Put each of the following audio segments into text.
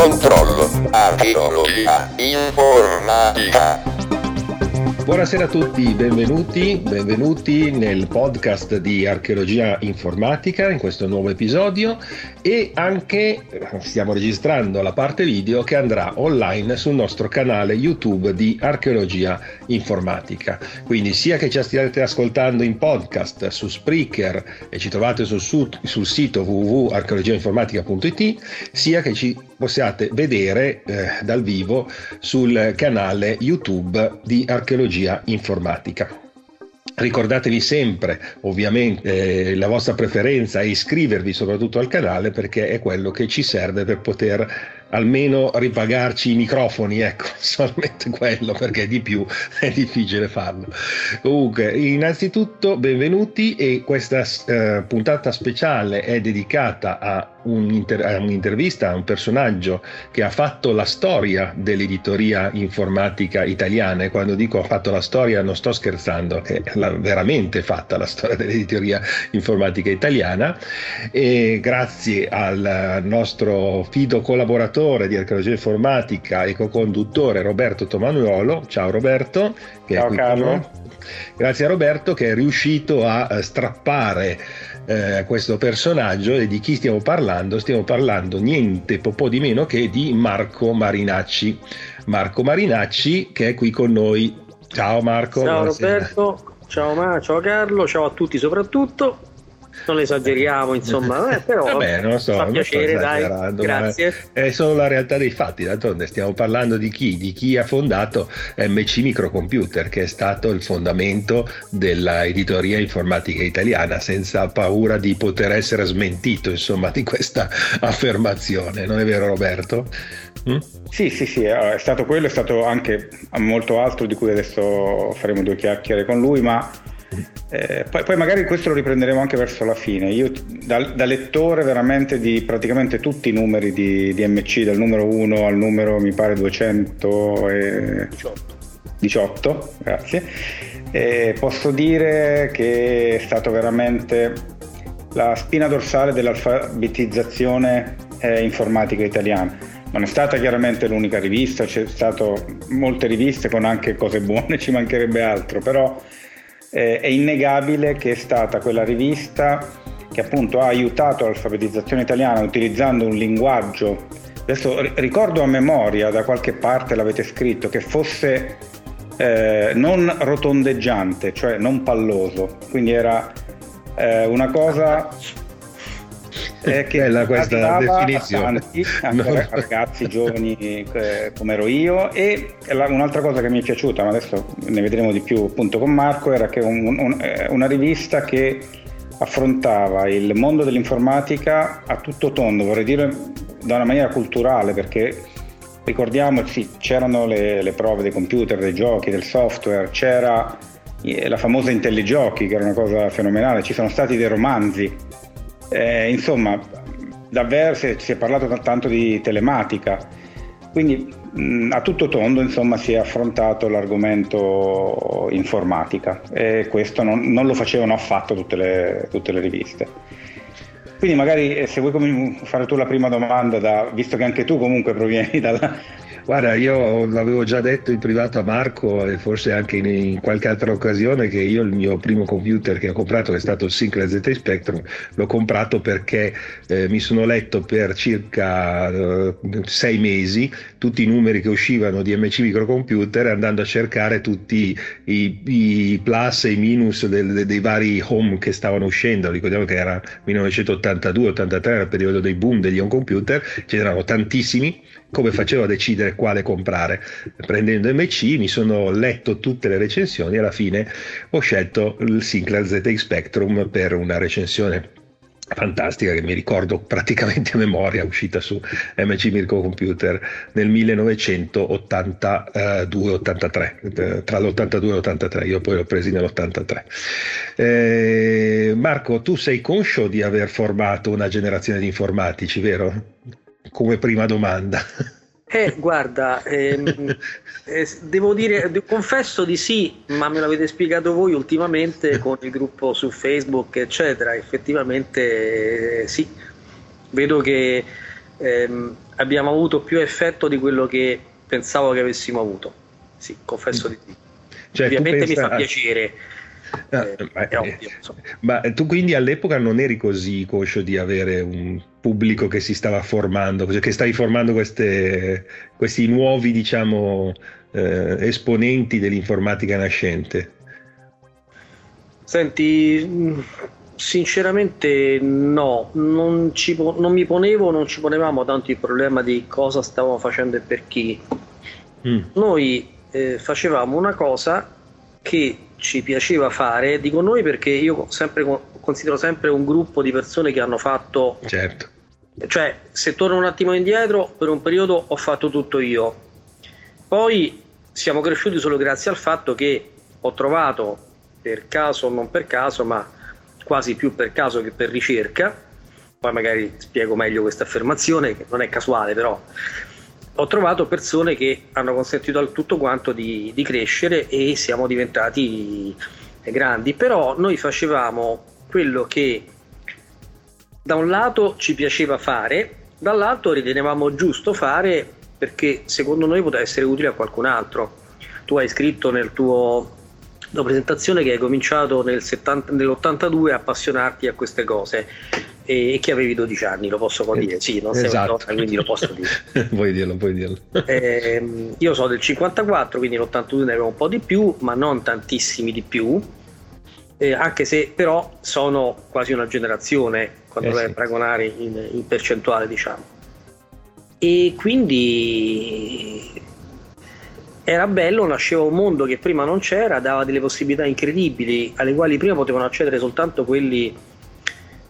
controllo. Archeologia informatica. Buonasera a tutti, benvenuti, benvenuti nel podcast di archeologia informatica in questo nuovo episodio e anche stiamo registrando la parte video che andrà online sul nostro canale YouTube di archeologia informatica. Quindi sia che ci stiate ascoltando in podcast su Spreaker e ci trovate sul, su- sul sito www.archeologiainformatica.it, sia che ci possiate vedere eh, dal vivo sul canale YouTube di archeologia informatica. Ricordatevi sempre, ovviamente, eh, la vostra preferenza e iscrivervi soprattutto al canale perché è quello che ci serve per poter almeno ripagarci i microfoni, ecco, solamente quello perché di più è difficile farlo. Comunque, innanzitutto benvenuti e questa eh, puntata speciale è dedicata a, un'inter- a un'intervista a un personaggio che ha fatto la storia dell'editoria informatica italiana e quando dico ha fatto la storia non sto scherzando, è l'ha veramente fatta la storia dell'editoria informatica italiana e grazie al nostro fido collaboratore di archeologia informatica e co-conduttore Roberto Tomanuolo. Ciao Roberto. Che Ciao è qui Carlo. Grazie a Roberto che è riuscito a eh, strappare eh, questo personaggio e di chi stiamo parlando? Stiamo parlando niente po' po' di meno che di Marco Marinacci. Marco Marinacci che è qui con noi. Ciao Marco. Ciao buonasera. Roberto, ciao Ma, ciao Carlo, ciao a tutti soprattutto. Non esageriamo, insomma, eh, però Vabbè, non lo so, fa piacere, dai. Grazie. È solo la realtà dei fatti, d'altronde stiamo parlando di chi? Di chi ha fondato MC Microcomputer, che è stato il fondamento della editoria informatica italiana, senza paura di poter essere smentito, insomma, di questa affermazione. Non è vero Roberto? Mm? Sì, sì, sì, eh, è stato quello, è stato anche molto altro di cui adesso faremo due chiacchiere con lui, ma eh, poi, poi magari questo lo riprenderemo anche verso la fine. Io da, da lettore veramente di praticamente tutti i numeri di, di MC, dal numero 1 al numero mi pare 218, grazie, eh, posso dire che è stato veramente la spina dorsale dell'alfabetizzazione eh, informatica italiana. Non è stata chiaramente l'unica rivista, c'è stato molte riviste con anche cose buone, ci mancherebbe altro, però eh, è innegabile che è stata quella rivista che appunto ha aiutato l'alfabetizzazione italiana utilizzando un linguaggio, adesso ri- ricordo a memoria, da qualche parte l'avete scritto, che fosse eh, non rotondeggiante, cioè non palloso, quindi era eh, una cosa eh, che Bella questa definizione. tanti, anche a ragazzi giovani eh, come ero io e la- un'altra cosa che mi è piaciuta, ma adesso ne vedremo di più appunto con Marco, era che un- un- eh, una rivista che affrontava il mondo dell'informatica a tutto tondo, vorrei dire da una maniera culturale, perché ricordiamoci, c'erano le, le prove dei computer, dei giochi, del software, c'era eh, la famosa IntelliGiochi, che era una cosa fenomenale, ci sono stati dei romanzi, eh, insomma, davvero si è, si è parlato tanto di telematica, quindi mh, a tutto tondo insomma, si è affrontato l'argomento informatica e questo non, non lo facevano affatto tutte le, tutte le riviste. Quindi magari eh, se vuoi fare tu la prima domanda, da- visto che anche tu comunque provieni dalla, Guarda, io l'avevo già detto in privato a Marco e forse anche in, in, qualche altra occasione che io il mio primo computer che ho comprato, che è stato il Sinclair ZX Spectrum, l'ho comprato perché eh, mi sono letto per circa eh, sei mesi tutti i numeri che uscivano di MC Microcomputer andando a cercare tutti i, i plus e i minus del, dei vari home che stavano uscendo. Ricordiamo che era 1982-83, era il periodo dei boom degli home computer, ce n'erano tantissimi come facevo a decidere quale comprare. Prendendo MC mi sono letto tutte le recensioni e alla fine ho scelto il Sinclair ZX Spectrum per una recensione fantastica che mi ricordo praticamente a memoria, uscita su MC Mirko Computer nel 1982-83, eh, tra l'82 e l'83, io poi l'ho presi nell'83. Eh, Marco, tu sei conscio di aver formato una generazione di informatici, vero? Come prima domanda. Eh, guarda, ehm, eh, devo dire, confesso di sì, ma me l'avete spiegato voi ultimamente con il gruppo su Facebook, eccetera. Effettivamente eh, sì, vedo che ehm, abbiamo avuto più effetto di quello che pensavo che avessimo avuto. Sì, confesso di sì. Cioè, Ovviamente mi fa piacere Ah, eh, ma, ovvio, ma, tu quindi all'epoca non eri così conscio di avere un pubblico che si stava formando, che stavi formando queste, questi nuovi diciamo, eh, esponenti dell'informatica nascente? Senti, sinceramente no, non, ci, non mi ponevo, non ci ponevamo tanto il problema di cosa stavamo facendo e per chi. Mm. Noi eh, facevamo una cosa che ci piaceva fare, dico noi perché io sempre, considero sempre un gruppo di persone che hanno fatto... Certo. Cioè, se torno un attimo indietro, per un periodo ho fatto tutto io. Poi siamo cresciuti solo grazie al fatto che ho trovato, per caso o non per caso, ma quasi più per caso che per ricerca, poi magari spiego meglio questa affermazione, che non è casuale però, ho trovato persone che hanno consentito al tutto quanto di, di crescere e siamo diventati grandi, però noi facevamo quello che da un lato ci piaceva fare, dall'altro ritenevamo giusto fare perché secondo noi poteva essere utile a qualcun altro. Tu hai scritto nel tuo presentazione che hai cominciato nel 70, nell'82 a appassionarti a queste cose e che avevi 12 anni, lo posso dire, sì, non sei esatto. donna, quindi lo posso dire. puoi dirlo, puoi dirlo. Eh, io sono del 54, quindi l'82 ne avevo un po' di più, ma non tantissimi di più, eh, anche se però sono quasi una generazione quando eh, vai sì. a paragonare in, in percentuale, diciamo. E quindi era bello, nasceva un mondo che prima non c'era, dava delle possibilità incredibili alle quali prima potevano accedere soltanto quelli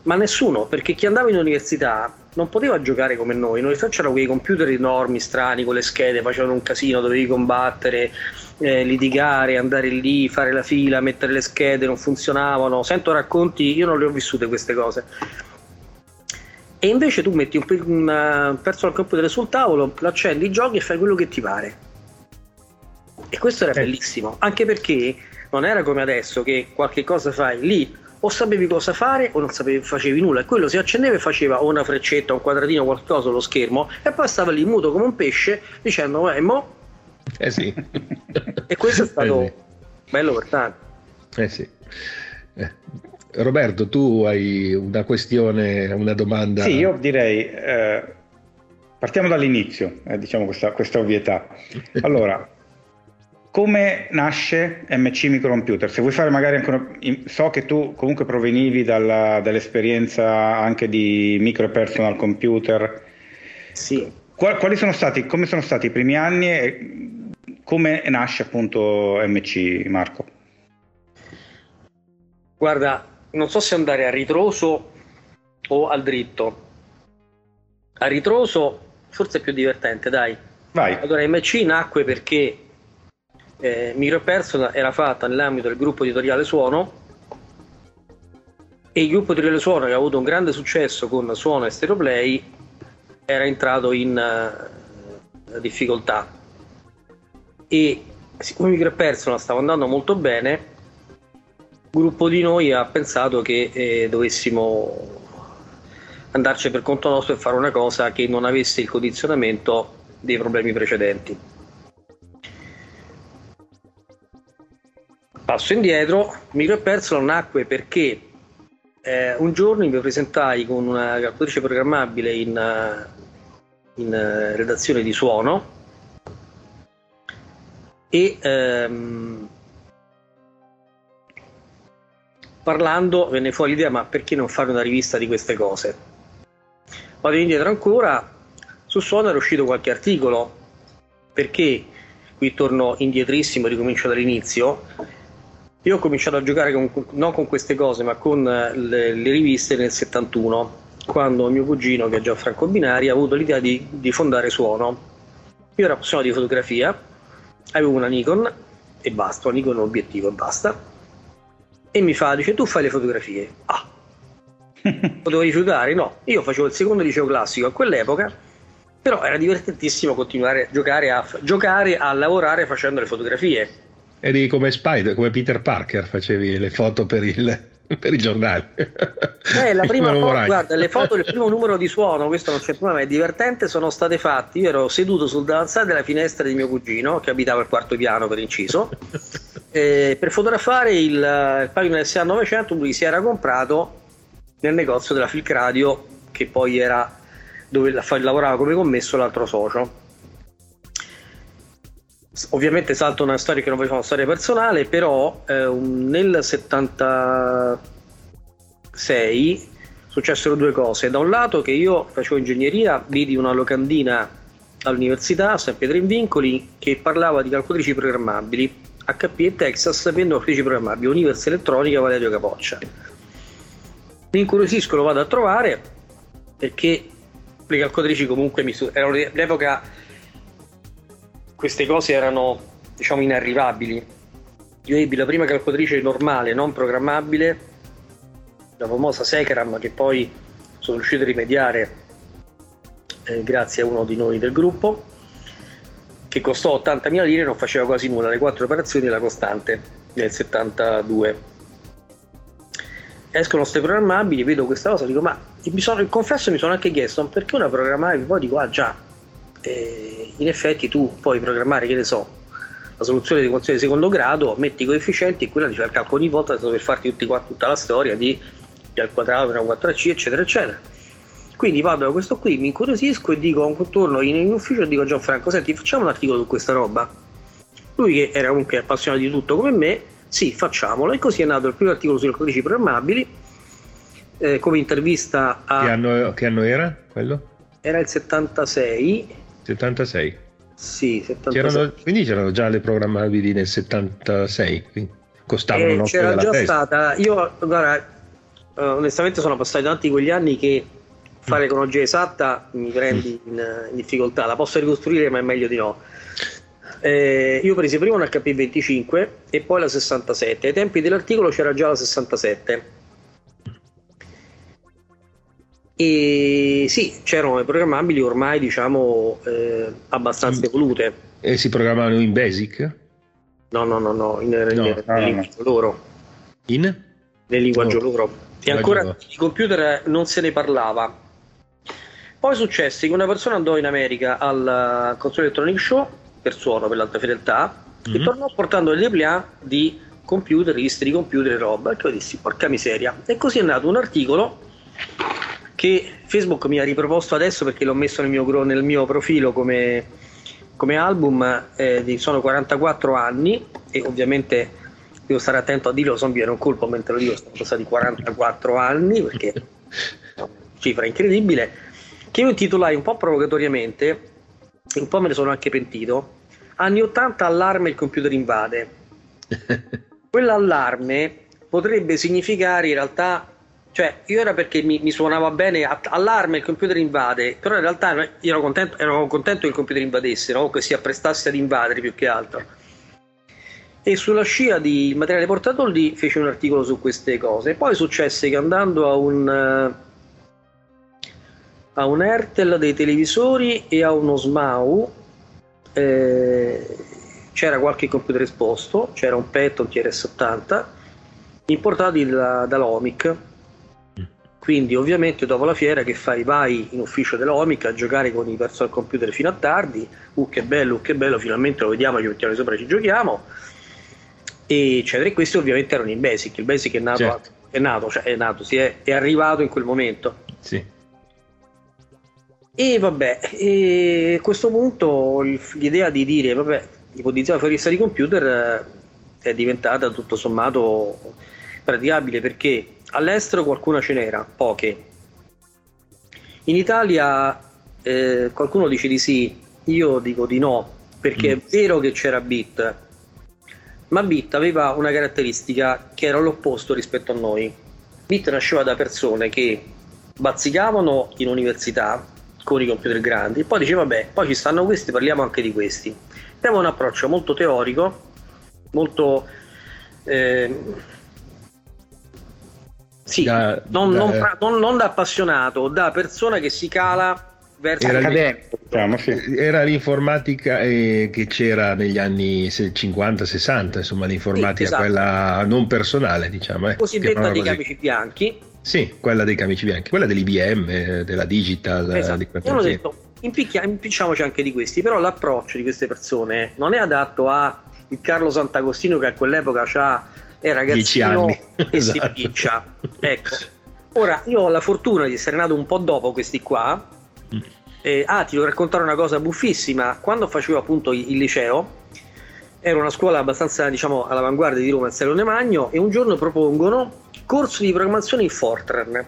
ma nessuno, perché chi andava in università non poteva giocare come noi. In università c'erano quei computer enormi, strani, con le schede, facevano un casino, dovevi combattere, eh, litigare, andare lì, fare la fila, mettere le schede, non funzionavano. Sento racconti, io non le ho vissute queste cose. E invece tu metti un, un personal computer sul tavolo, l'accendi, giochi e fai quello che ti pare. E questo era eh. bellissimo, anche perché non era come adesso che qualche cosa fai lì o sapevi cosa fare o non sapevi, facevi nulla. E quello si accendeva e faceva una freccetta, un quadratino, qualcosa allo schermo e poi stava lì muto come un pesce dicendo eh mo? Eh sì. E questo è stato eh sì. bello per tanti. Eh sì. Eh. Roberto tu hai una questione una domanda? Sì io direi eh, partiamo dall'inizio eh, diciamo questa, questa ovvietà. Allora come nasce MC Microcomputer? Se vuoi fare magari ancora, so che tu comunque provenivi dalla, dall'esperienza anche di micro personal computer. Sì. Quali sono stati, come sono stati i primi anni e come nasce appunto MC Marco? Guarda, non so se andare a ritroso o al dritto. A ritroso forse è più divertente, dai. Vai. Allora, MC nacque perché eh, Micropersona era fatta nell'ambito del gruppo editoriale Suono e il gruppo editoriale Suono che ha avuto un grande successo con Suono e Stereoplay era entrato in uh, difficoltà e siccome Micropersona stava andando molto bene il gruppo di noi ha pensato che eh, dovessimo andarci per conto nostro e fare una cosa che non avesse il condizionamento dei problemi precedenti. Passo indietro, Micro e Personal nacque perché eh, un giorno mi presentai con una calcolatrice programmabile in, eh, in uh, redazione di suono e ehm, parlando venne fuori l'idea ma perché non fare una rivista di queste cose? Vado indietro ancora, su Suono era uscito qualche articolo perché qui torno indietrissimo, ricomincio dall'inizio io ho cominciato a giocare con, non con queste cose, ma con eh, le, le, riviste nel 71, quando mio cugino, che è Gianfranco Binari, ha avuto l'idea di, di fondare Suono. Io ero appassionato di fotografia, avevo una Nikon e basta, una Nikon obiettivo e basta. E mi fa, dice, tu fai le fotografie. Ah, potevo rifiutare? No, io facevo il secondo liceo classico a quell'epoca, però era divertentissimo continuare a giocare a, giocare a lavorare facendo le fotografie Eri come Spider, come Peter Parker, facevi le foto per il, per i giornali. Eh, la prima foto, guarda, le foto del primo numero di suono, questo non c'è problema, è divertente, sono state fatte. Io ero seduto sul davanzale della finestra di mio cugino, che abitava al quarto piano per inciso, eh, per fotografare il, il pagino del 6900 lui si era comprato nel negozio della Filk Radio, che poi era dove lavorava come commesso l'altro socio ovviamente salto una storia che non fare una storia personale, però eh, nel 76 successero due cose. Da un lato che io facevo ingegneria, vidi una locandina all'università a San Pietro in Vincoli che parlava di calcolatrici programmabili HP e Texas vendo calcolatrici programmabili Universe Elettronica Valerio Capoccia mi incuriosisco lo vado a trovare perché le calcolatrici comunque mi erano l'epoca queste cose erano diciamo inarrivabili. Io ebbi la prima calcolatrice normale, non programmabile, la famosa Secram che poi sono riuscito a rimediare eh, grazie a uno di noi del gruppo, che costò 80.000 lire e non faceva quasi nulla, le quattro operazioni la costante nel 72. Escono queste programmabili, vedo questa cosa, dico ma mi sono, confesso mi sono anche chiesto perché una programmabile, poi dico ah già, eh, in effetti tu puoi programmare, che ne so, la soluzione di equazione di secondo grado, metti i coefficienti e quella ti fa il calcolo ogni volta per farti tutti, tutta la storia di p al quadrato meno 4c, eccetera, eccetera. Quindi vado da questo qui, mi incuriosisco e dico a un torno in, in ufficio e dico a Gianfranco, senti, facciamo un articolo su questa roba. Lui che era comunque appassionato di tutto come me, sì, facciamolo. E così è nato il primo articolo sulle codici programmabili, eh, come intervista a... Che anno, che anno era quello? Era il 76 76? Sì, 76. C'erano, quindi c'erano già le programmabili nel 76, quindi costavano eh, c'era già testa. stata, io guarda, uh, onestamente sono passati tanti quegli anni che fare mm. cronologia esatta mi prendi mm. in, in, difficoltà, la posso ricostruire ma è meglio di no. Eh, io presi prima una HP25 e poi la 67, ai tempi dell'articolo c'era già la 67 e sì, c'erano le programmabili ormai diciamo eh, abbastanza evolute. E si programmavano in Basic? No, no, no, no, in, no, in, nel ah, linguaggio loro. In? Nel linguaggio no. loro. E ancora di computer non se ne parlava. Poi successe che una persona andò in America al Console Electronic Show per suono, per l'alta fedeltà, mm-hmm. e mhm. tornò portando degli EPLA di computer, registri di computer e roba. E io dissi, porca miseria. E così è nato un articolo che Facebook mi ha riproposto adesso perché l'ho messo nel mio, nel mio profilo come, come album eh, di sono 44 anni e ovviamente devo stare attento a dirlo, zombie non colpo mentre lo dico, sono passati 44 anni perché è una cifra incredibile, che io intitolai un po' provocatoriamente un po' me ne sono anche pentito, anni 80 allarme il computer invade. Quell'allarme potrebbe significare in realtà cioè, io era perché mi, mi suonava bene, allarme, il computer invade, però in realtà io ero contento, ero contento che il computer invadesse, no? che si apprestasse ad invadere più che altro. E sulla scia di materiale portatoldi fece un articolo su queste cose. Poi successe che andando a un, a un Airtel dei televisori e a uno SMAU eh, c'era qualche computer esposto, c'era un PET, un TRS-80, importati da, dall'OMIC Quindi ovviamente dopo la fiera che fai? Vai in ufficio dell'Omic a giocare con i personal computer fino a tardi, uh che bello, uh che bello, finalmente lo vediamo, ci mettiamo sopra e ci giochiamo, eccetera. E questi ovviamente erano in Basic, il Basic è nato, certo. è nato, cioè è nato, si è, è arrivato in quel momento. Sì. E vabbè, e a questo punto l'idea di dire, vabbè, ipotizzare la fuorista di computer eh, è diventata tutto sommato praticabile perché all'estero qualcuna ce n'era, poche. In Italia eh, qualcuno dice di sì, io dico di no, perché mm. è vero che c'era Bit, ma Bit aveva una caratteristica che era l'opposto rispetto a noi. Bit nasceva da persone che bazzicavano in università con i computer grandi, poi diceva vabbè, poi ci stanno questi, parliamo anche di questi. Abbiamo un approccio molto teorico, molto... Eh, sì, da, non, da, non, non, non, da appassionato, da persona che si cala verso era, diciamo, sì. era l'informatica eh, che c'era negli anni 50-60, insomma l'informatica sì, esatto. quella non personale, diciamo. Eh, Cosiddetta dei camici bianchi. Sì, quella dei camici bianchi, quella dell'IBM, eh, della Digital. Esatto. Di hanno detto, impicciamoci anche di questi, però l'approccio di queste persone non è adatto a il Carlo Sant'Agostino che a quell'epoca ha è ragazzino e esatto. si piccia. Ecco. Ora, io ho la fortuna di essere nato un po' dopo questi qua. Mm. Eh, ah, ti devo raccontare una cosa buffissima. Quando facevo appunto il liceo, era una scuola abbastanza, diciamo, all'avanguardia di Roma, il Salone Magno, e un giorno propongono corso di programmazione in Fortran.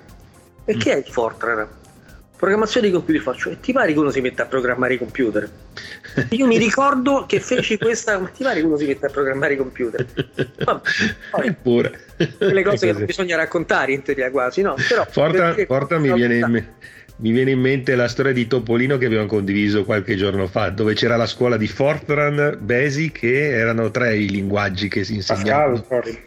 E mm. che è il Fortran? Programmazione di computer faccio e ti pare che uno si mette a programmare i computer? Io mi ricordo che feci questa ma ti pare che uno si mette a programmare i computer? Vabbè, poi, pure. le cose che non bisogna raccontare in teoria quasi no? Però porta, porta mi viene in mente mi viene in mente la storia di Topolino che abbiamo condiviso qualche giorno fa, dove c'era la scuola di Fortran Basic e erano tre i linguaggi che si insegnavano. Pascal,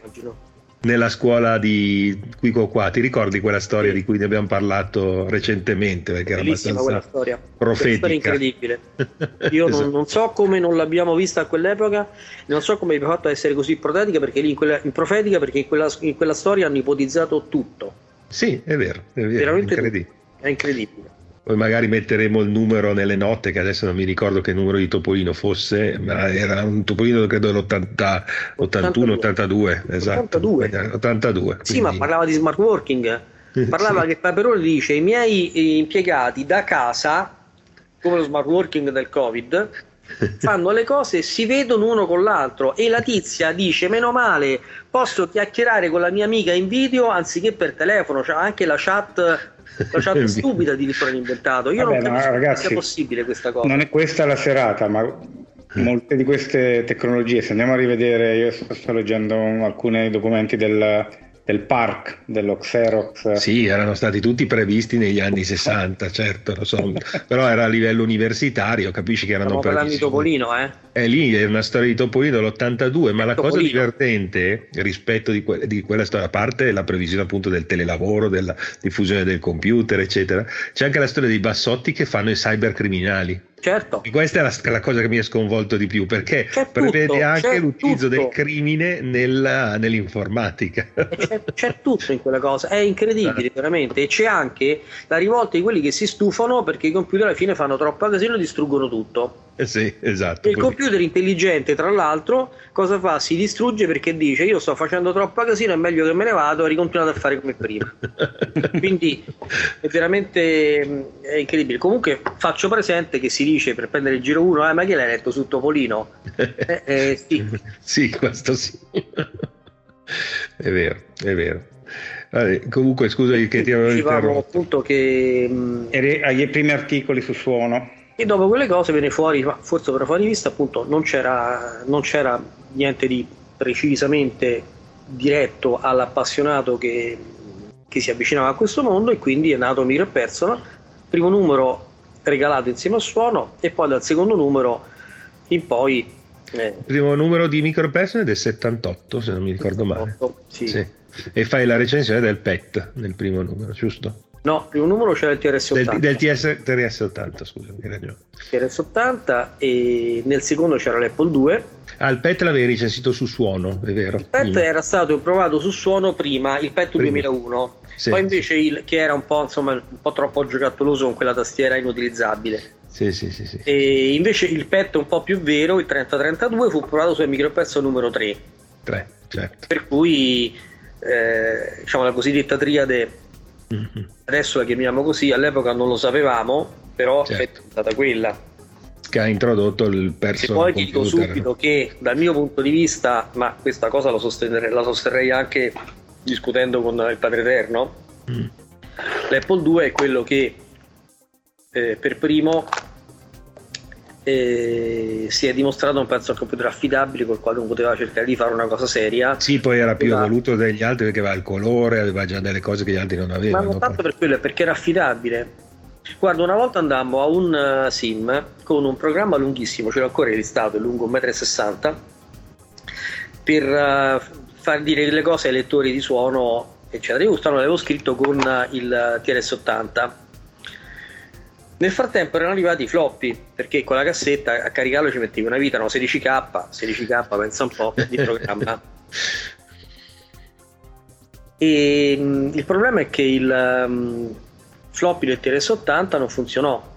nella scuola di Quico qua. Ti ricordi quella storia sì. di cui ne abbiamo parlato recentemente? Perché era Bellissima abbastanza storia. profetica. Storia incredibile. Io esatto. non, non, so come non l'abbiamo vista a quell'epoca, non so come abbia fatto a essere così profetica perché, lì in, quella, in profetica perché in quella, in quella, storia hanno ipotizzato tutto. Sì, è vero, è vero. Veramente incredibile. È incredibile. Poi magari metteremo il numero nelle note, che adesso non mi ricordo che numero di Topolino fosse, ma era un Topolino credo dell'81, 82, esatto. 82. 82 quindi... Sì, ma parlava di smart working. Parlava sì. che Paperone dice i miei impiegati da casa, come lo smart working del Covid, fanno le cose e si vedono uno con l'altro e la tizia dice meno male posso chiacchierare con la mia amica in video anziché per telefono cioè anche la chat la chat stupida addirittura hanno inventato. Io Vabbè, non capisco ragazzi, sia possibile questa cosa. Non è questa la serata, ma molte di queste tecnologie, se andiamo a rivedere, io sto leggendo alcuni documenti del, del park dello Xerox. Sì, erano stati tutti previsti negli anni 60, certo, lo so, però era a livello universitario, capisci che erano Stiamo previsti. di Topolino, eh? È lì, è una storia di Topolino dell'82, ma la Topolino. cosa divertente rispetto di, que- di, quella storia, a parte la previsione appunto del telelavoro, della diffusione del computer, eccetera, c'è anche la storia dei bassotti che fanno i cybercriminali. Certo. E questa è la, la, cosa che mi ha sconvolto di più perché c'è prevede tutto, anche l'utilizzo tutto. del crimine nella, nell'informatica. C'è, c'è, tutto in quella cosa, è incredibile veramente. E c'è anche la rivolta di quelli che si stufano perché i computer alla fine fanno troppo casino e distruggono tutto. Eh sì, esatto. E il computer intelligente, tra l'altro, cosa fa? Si distrugge perché dice io sto facendo troppo casino, è meglio che me ne vado e ricontinuate a fare come prima. Quindi è veramente mm, è incredibile. Comunque faccio presente che si dice per prendere il giro 1, eh, ma che l'hai letto su Topolino? Eh, eh, sì. sì, questo sì. è vero, è vero. Vabbè, comunque scusa che ti avevo interrotto. appunto che... Mh, mm, Eri agli primi articoli su suono. E dopo quelle cose viene fuori, forse per fuori vista, appunto, non c'era, non c'era niente di precisamente diretto all'appassionato che, che, si avvicinava a questo mondo e quindi è nato Micro Persona, primo numero regalato insieme al suono e poi dal secondo numero in poi... Eh, il primo numero di Micro Persona è del 78 se non mi ricordo 78, male. Sì. sì. E fai la recensione del PET nel primo numero, giusto? No, primo numero c'era il TRS-80. Del, del TS, TRS-80, scusa, TRS-80 e nel secondo c'era l'Apple 2. Ah, il PET l'avevi recensito su suono, è vero. Il PET mm. era stato provato su suono prima, il PET prima. 2001. Sì, Poi invece il, che era un po', insomma, un po' troppo giocattoloso con quella tastiera inutilizzabile. Sì, sì, sì, sì. E invece il PET un po' più vero, il 3032, fu provato sul micropezzo numero 3. 3, certo. Per cui, eh, diciamo, la cosiddetta triade Mm-hmm. Adesso la chiamiamo così, all'epoca non lo sapevamo, però certo. è stata quella. Che ha introdotto il personal E poi ti dico subito che dal mio punto di vista, ma questa cosa la sosterrei, la sosterrei anche discutendo con il Padre Eterno, mm. l'Apple 2 è quello che eh, per primo e si è dimostrato un pezzo computer affidabile col quale uno poteva cercare di fare una cosa seria. Sì, poi era più evoluto degli altri perché aveva il colore, aveva già delle cose che gli altri non avevano. Ma non tanto per quello, è perché era affidabile. Guarda, una volta andammo a un uh, sim con un programma lunghissimo, ce l'ho ancora listato, è lungo 1,60 m, per uh, far dire le cose ai lettori di suono, eccetera. Io quest'anno l'avevo scritto con il TRS-80 nel frattempo erano arrivati i floppy, perché con la cassetta a caricarlo ci mettevi una vita, no? 16k, 16k pensa un po' di programma. e mh, il problema è che il um, floppy del TRS-80 non funzionò.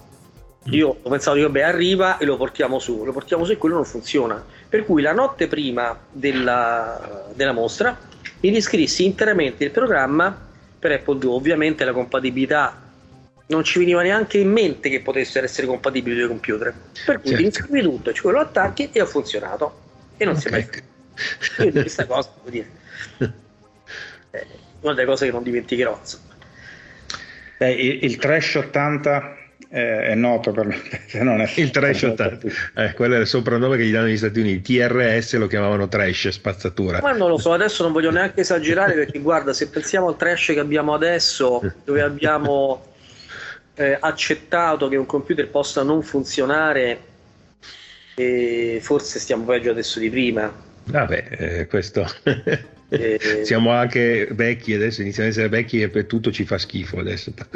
Io ho pensato, io, beh, arriva e lo portiamo su, lo portiamo su e quello non funziona. Per cui la notte prima della, della mostra mi riscrissi interamente il programma per Apple II. Ovviamente la compatibilità non ci veniva neanche in mente che potessero essere compatibili due computer. Per cui certo. inscrivi tutto, cioè lo attacchi e ha funzionato. E non okay. si è mai fatto. Quindi questa cosa, devo dire, è una delle cose che non dimenticherò. Beh, il, il Trash 80 eh, è noto per non è il Trash 80 eh, quello è il soprannome che gli danno negli Stati Uniti TRS lo chiamavano Trash spazzatura ma non lo so adesso non voglio neanche esagerare perché guarda se pensiamo al Trash che abbiamo adesso dove abbiamo eh, accettato che un computer possa non funzionare e forse stiamo peggio adesso di prima. Vabbè, eh, questo... Eh, Siamo anche vecchi adesso, iniziamo ad essere vecchi e per tutto ci fa schifo adesso.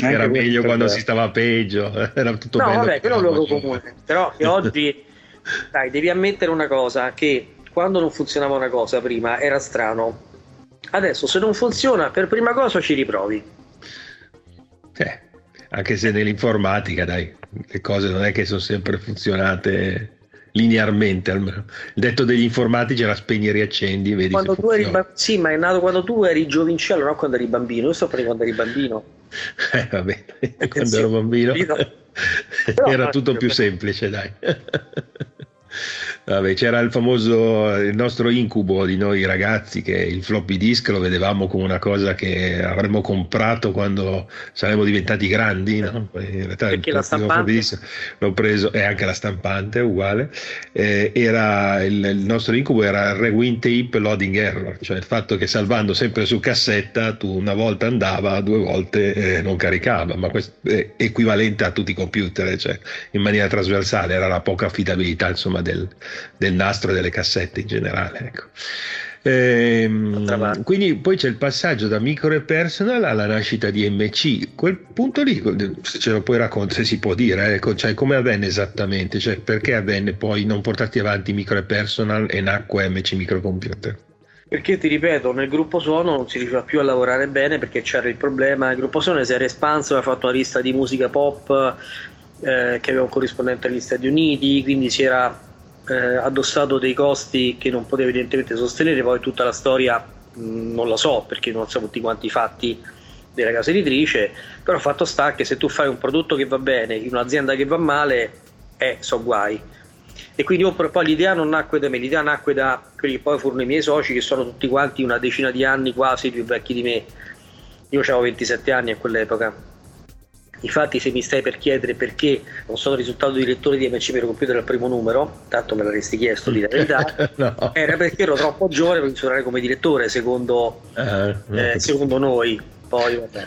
era meglio quando si stava peggio, era tutto no, bello. vabbè, quello è un luogo comune, però che oggi, dai, devi ammettere una cosa, che quando non funzionava una cosa prima era strano, adesso se non funziona per prima cosa ci riprovi eh, anche se nell'informatica, dai, le cose non è che sono sempre funzionate linearmente almeno. Il detto degli informatici era spegni e riaccendi, vedi quando tu eri Sì, ma è nato quando tu eri giovincello, non quando eri bambino. Io sto parlando quando eri bambino. Eh, vabbè, quando ero bambino era tutto più semplice, dai. Vabbè, c'era il famoso, il nostro incubo di noi ragazzi che il floppy disk lo vedevamo come una cosa che avremmo comprato quando saremmo diventati grandi, no? In realtà Perché la stampante disk, l'ho preso e anche la stampante uguale. Eh, era il, il, nostro incubo era il rewind tape loading error, cioè il fatto che salvando sempre su cassetta tu una volta andava, due volte eh, non caricava, ma questo è equivalente a tutti i computer, cioè in maniera trasversale, era la poca affidabilità insomma del del nastro e delle cassette in generale. Ecco. Ehm, quindi poi c'è il passaggio da micro e personal alla nascita di MC. Quel punto lì, se ce lo puoi raccontare, se si può dire, ecco, cioè, come avvenne esattamente? Cioè, perché avvenne poi non portarti avanti micro e personal e nacque MC Microcomputer? Perché ti ripeto, nel gruppo suono non si riusciva più a lavorare bene perché c'era il problema. Il gruppo suono si era espanso, aveva fatto una lista di musica pop eh, che aveva un corrispondente negli Stati Uniti, quindi si era eh, addossato dei costi che non poteva evidentemente sostenere, poi tutta la storia mh, non la so perché non so tutti quanti i fatti della casa editrice, però fatto sta che se tu fai un prodotto che va bene in un'azienda che va male, eh, so guai. E quindi oh, poi l'idea non nacque da me, l'idea nacque da quelli che poi furono i miei soci, che sono tutti quanti una decina di anni quasi più vecchi di me. Io avevo 27 anni a quell'epoca Infatti, se mi stai per chiedere perché non sono risultato direttore di MC per computer al primo numero, tanto me l'avresti chiesto di la verità, no. era perché ero troppo giovane per funzionare come direttore, secondo, uh, eh, secondo noi. Poi, vabbè.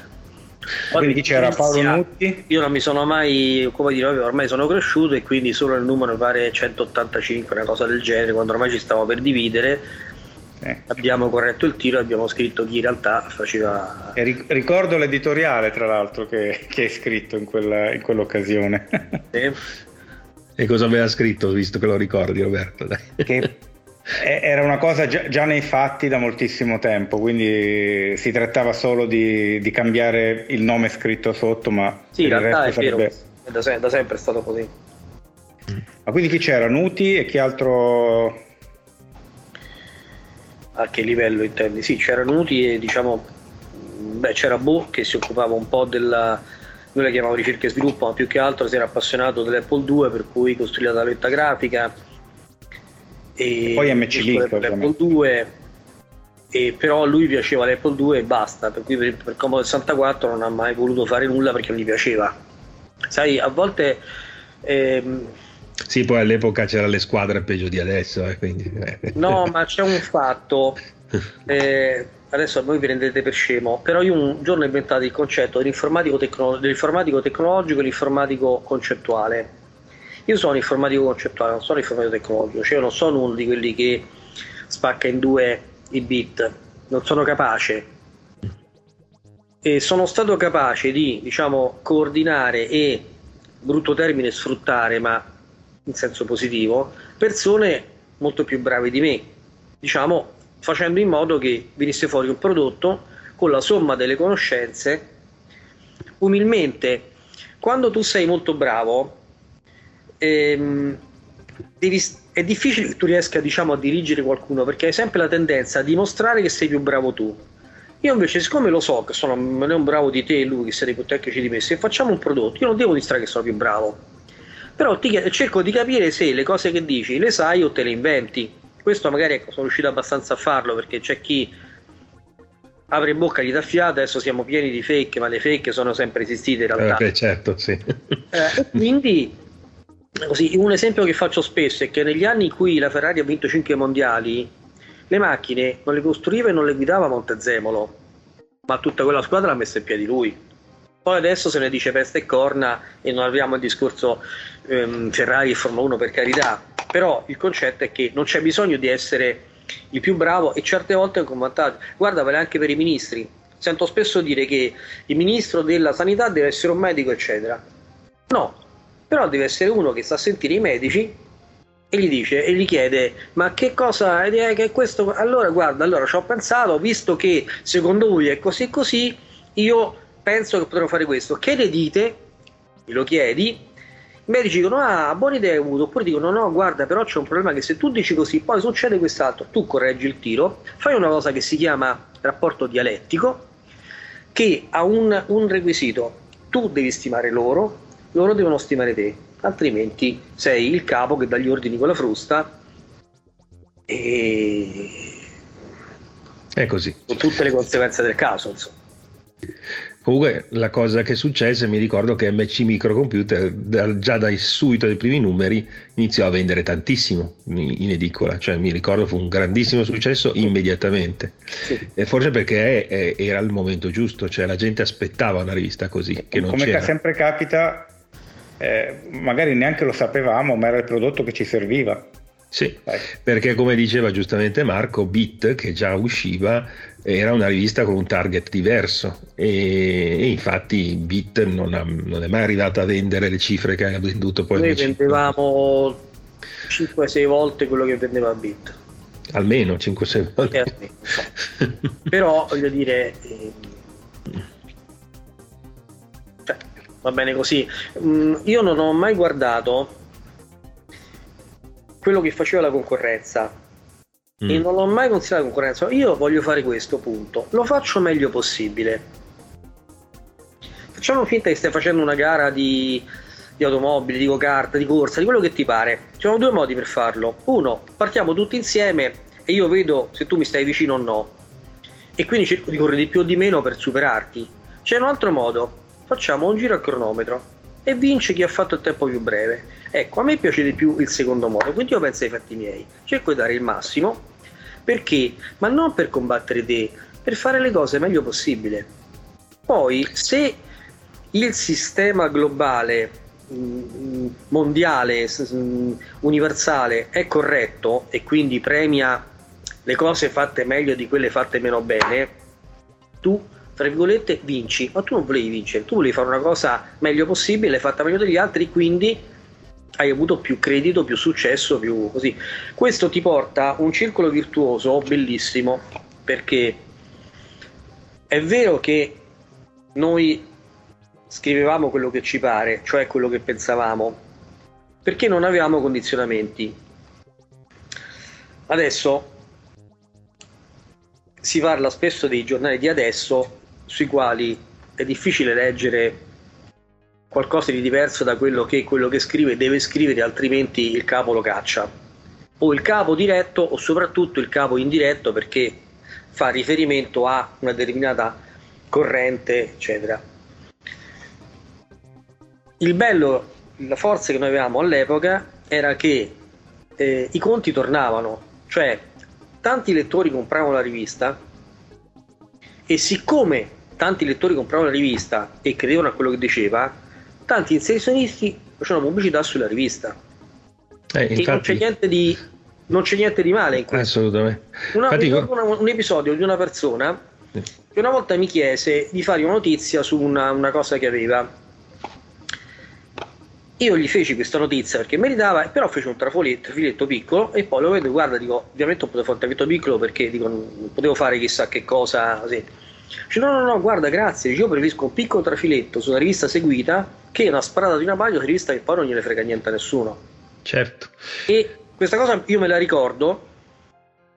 Poi quindi c'era Paolo Nutti. Io non mi sono mai, come dire, ormai sono cresciuto e quindi solo il numero mi pare 185, una cosa del genere, quando ormai ci stavo per dividere eh. abbiamo corretto il tiro e abbiamo scritto chi in realtà faceva... E ricordo l'editoriale tra l'altro che, che hai scritto in, quella, in quell'occasione. Sì. E cosa aveva scritto, visto che lo ricordi Roberto? Dai. Che era una cosa già, già, nei fatti da moltissimo tempo, quindi si trattava solo di, di cambiare il nome scritto sotto, ma sì, in realtà è sarebbe... vero, è da, se- da sempre è stato così. Ma quindi chi c'era? Nuti e chi altro a che livello intendi? Sì, c'era Nuti e diciamo, beh, c'era Bo che si occupava un po' della, noi la chiamiamo ricerca e sviluppo, ma più che altro si era appassionato dell'Apple 2 per cui costruì la tavoletta grafica. E poi MC Link, l'Apple 2 e però a lui piaceva l'Apple 2 e basta, per cui per, per Commodore 64 non ha mai voluto fare nulla perché non gli piaceva. Sai, a volte ehm, sì, poi all'epoca c'erano le squadre peggio di adesso. Eh, quindi... Eh. No, ma c'è un fatto. Eh, adesso voi vi rendete per scemo, però io un giorno ho inventato il concetto dell'informatico, tecno- dell'informatico tecnologico e l'informatico concettuale. Io sono informatico concettuale, non sono informatico tecnologico, cioè io non sono uno di quelli che spacca in due i bit, non sono capace. E sono stato capace di, diciamo, coordinare e, brutto termine, sfruttare, ma in senso positivo, persone molto più brave di me, diciamo facendo in modo che venisse fuori un prodotto con la somma delle conoscenze. Umilmente, quando tu sei molto bravo, ehm, devi, è difficile che tu riesca diciamo, a dirigere qualcuno perché hai sempre la tendenza a dimostrare che sei più bravo tu. Io invece, siccome lo so che sono meno bravo di te e lui, che siete più tecnici di me, se facciamo un prodotto, io non devo dimostrare che sono più bravo però ti, cerco di capire se le cose che dici le sai o te le inventi. Questo magari ecco, sono riuscito abbastanza a farlo perché c'è chi apre in bocca gli dà fiato, adesso siamo pieni di fake, ma le fake sono sempre esistite in realtà. Eh, certo, sì. Eh, quindi, così, un esempio che faccio spesso è che negli anni in cui la Ferrari ha vinto 5 mondiali, le macchine non le costruiva e non le guidava Montezemolo, ma tutta quella squadra l'ha messa in piedi lui. Poi adesso se ne dice peste e corna e non abbiamo il discorso ehm, Ferrari e Formula 1 per carità, però il concetto è che non c'è bisogno di essere il più bravo e certe volte è un vantaggio. Guarda, vale anche per i ministri. Sento spesso dire che il ministro della sanità deve essere un medico, eccetera. No, però deve essere uno che sa sentire i medici e gli dice e gli chiede ma che cosa è che questo allora guarda allora ci ho pensato visto che secondo voi è così così io penso che potremmo fare questo. Che ne dite? Glielo chiedi. I medici dicono, ah, buona idea hai avuto, oppure dicono, no, guarda, però c'è un problema che se tu dici così, poi succede quest'altro, tu correggi il tiro, fai una cosa che si chiama rapporto dialettico, che ha un, un requisito, tu devi stimare loro, loro devono stimare te, altrimenti sei il capo che dà gli ordini con la frusta e... È così. Con tutte le conseguenze del caso, insomma. Comunque la cosa che successe, mi ricordo che MC Microcomputer già dai subito dai primi numeri iniziò a vendere tantissimo in edicola, cioè mi ricordo fu un grandissimo successo immediatamente, sì. e forse perché è, è, era il momento giusto, cioè la gente aspettava una rivista così. Che non Come c'era. sempre capita, eh, magari neanche lo sapevamo, ma era il prodotto che ci serviva. Sì, perché come diceva giustamente Marco, Bit che già usciva era una rivista con un target diverso e, e infatti Bit non, ha, non, è mai arrivata a vendere le cifre che ha venduto poi. Noi vendevamo 5-6 volte quello che vendeva Bit. Almeno 5-6 volte. Però voglio dire... Eh, cioè, va bene così. Mm, io non ho mai guardato quello che faceva la concorrenza mm. e non l'ho mai considerato concorrenza. Io voglio fare questo, punto. Lo faccio meglio possibile. Facciamo finta che stai facendo una gara di, di automobili, di go-kart, di corsa, di quello che ti pare. Ci sono due modi per farlo. Uno, partiamo tutti insieme e io vedo se tu mi stai vicino o no. E quindi cerco di correre di più o di meno per superarti. C'è un altro modo. Facciamo un giro a cronometro e vince chi ha fatto il tempo più breve. Ecco, a me piace di più il secondo modo, quindi io penso ai fatti miei, cerco di dare il massimo perché, ma non per combattere te, per fare le cose meglio possibile. Poi, se il sistema globale, mm, mondiale, mm, universale è corretto e quindi premia le cose fatte meglio di quelle fatte meno bene, tu tra virgolette vinci, ma tu non volevi vincere, tu volevi fare una cosa meglio possibile, fatta meglio degli altri, quindi hai avuto più credito, più successo, più così. Questo ti porta un circolo virtuoso bellissimo, perché è vero che noi scrivevamo quello che ci pare, cioè quello che pensavamo, perché non avevamo condizionamenti. Adesso si parla spesso dei giornali di adesso sui quali è difficile leggere qualcosa di diverso da quello che quello che scrive deve scrivere, altrimenti il capo lo caccia. O il capo diretto o soprattutto il capo indiretto perché fa riferimento a una determinata corrente, eccetera. Il bello, la forza che noi avevamo all'epoca era che eh, i conti tornavano, cioè tanti lettori compravano la rivista e siccome tanti lettori compravano la rivista e credevano a quello che diceva, tanti inserzionisti facevano pubblicità sulla rivista. Eh, infatti... non, c'è niente di, non c'è niente di male in questo. Assolutamente. Una, una, un episodio di una persona che una volta mi chiese di fare una notizia su una, una cosa che aveva. Io gli feci questa notizia perché meritava, però fece un trafoletto, filetto piccolo e poi lo vedo, guarda, dico, ovviamente ho potuto fare un trafiletto piccolo perché dico, non potevo fare chissà che cosa così. Dice, no, no, no, guarda, grazie. Io preferisco un piccolo trafiletto su una rivista seguita che una sparata di una paglia su una rivista che poi non gliene frega niente a nessuno. Certo. E questa cosa io me la ricordo.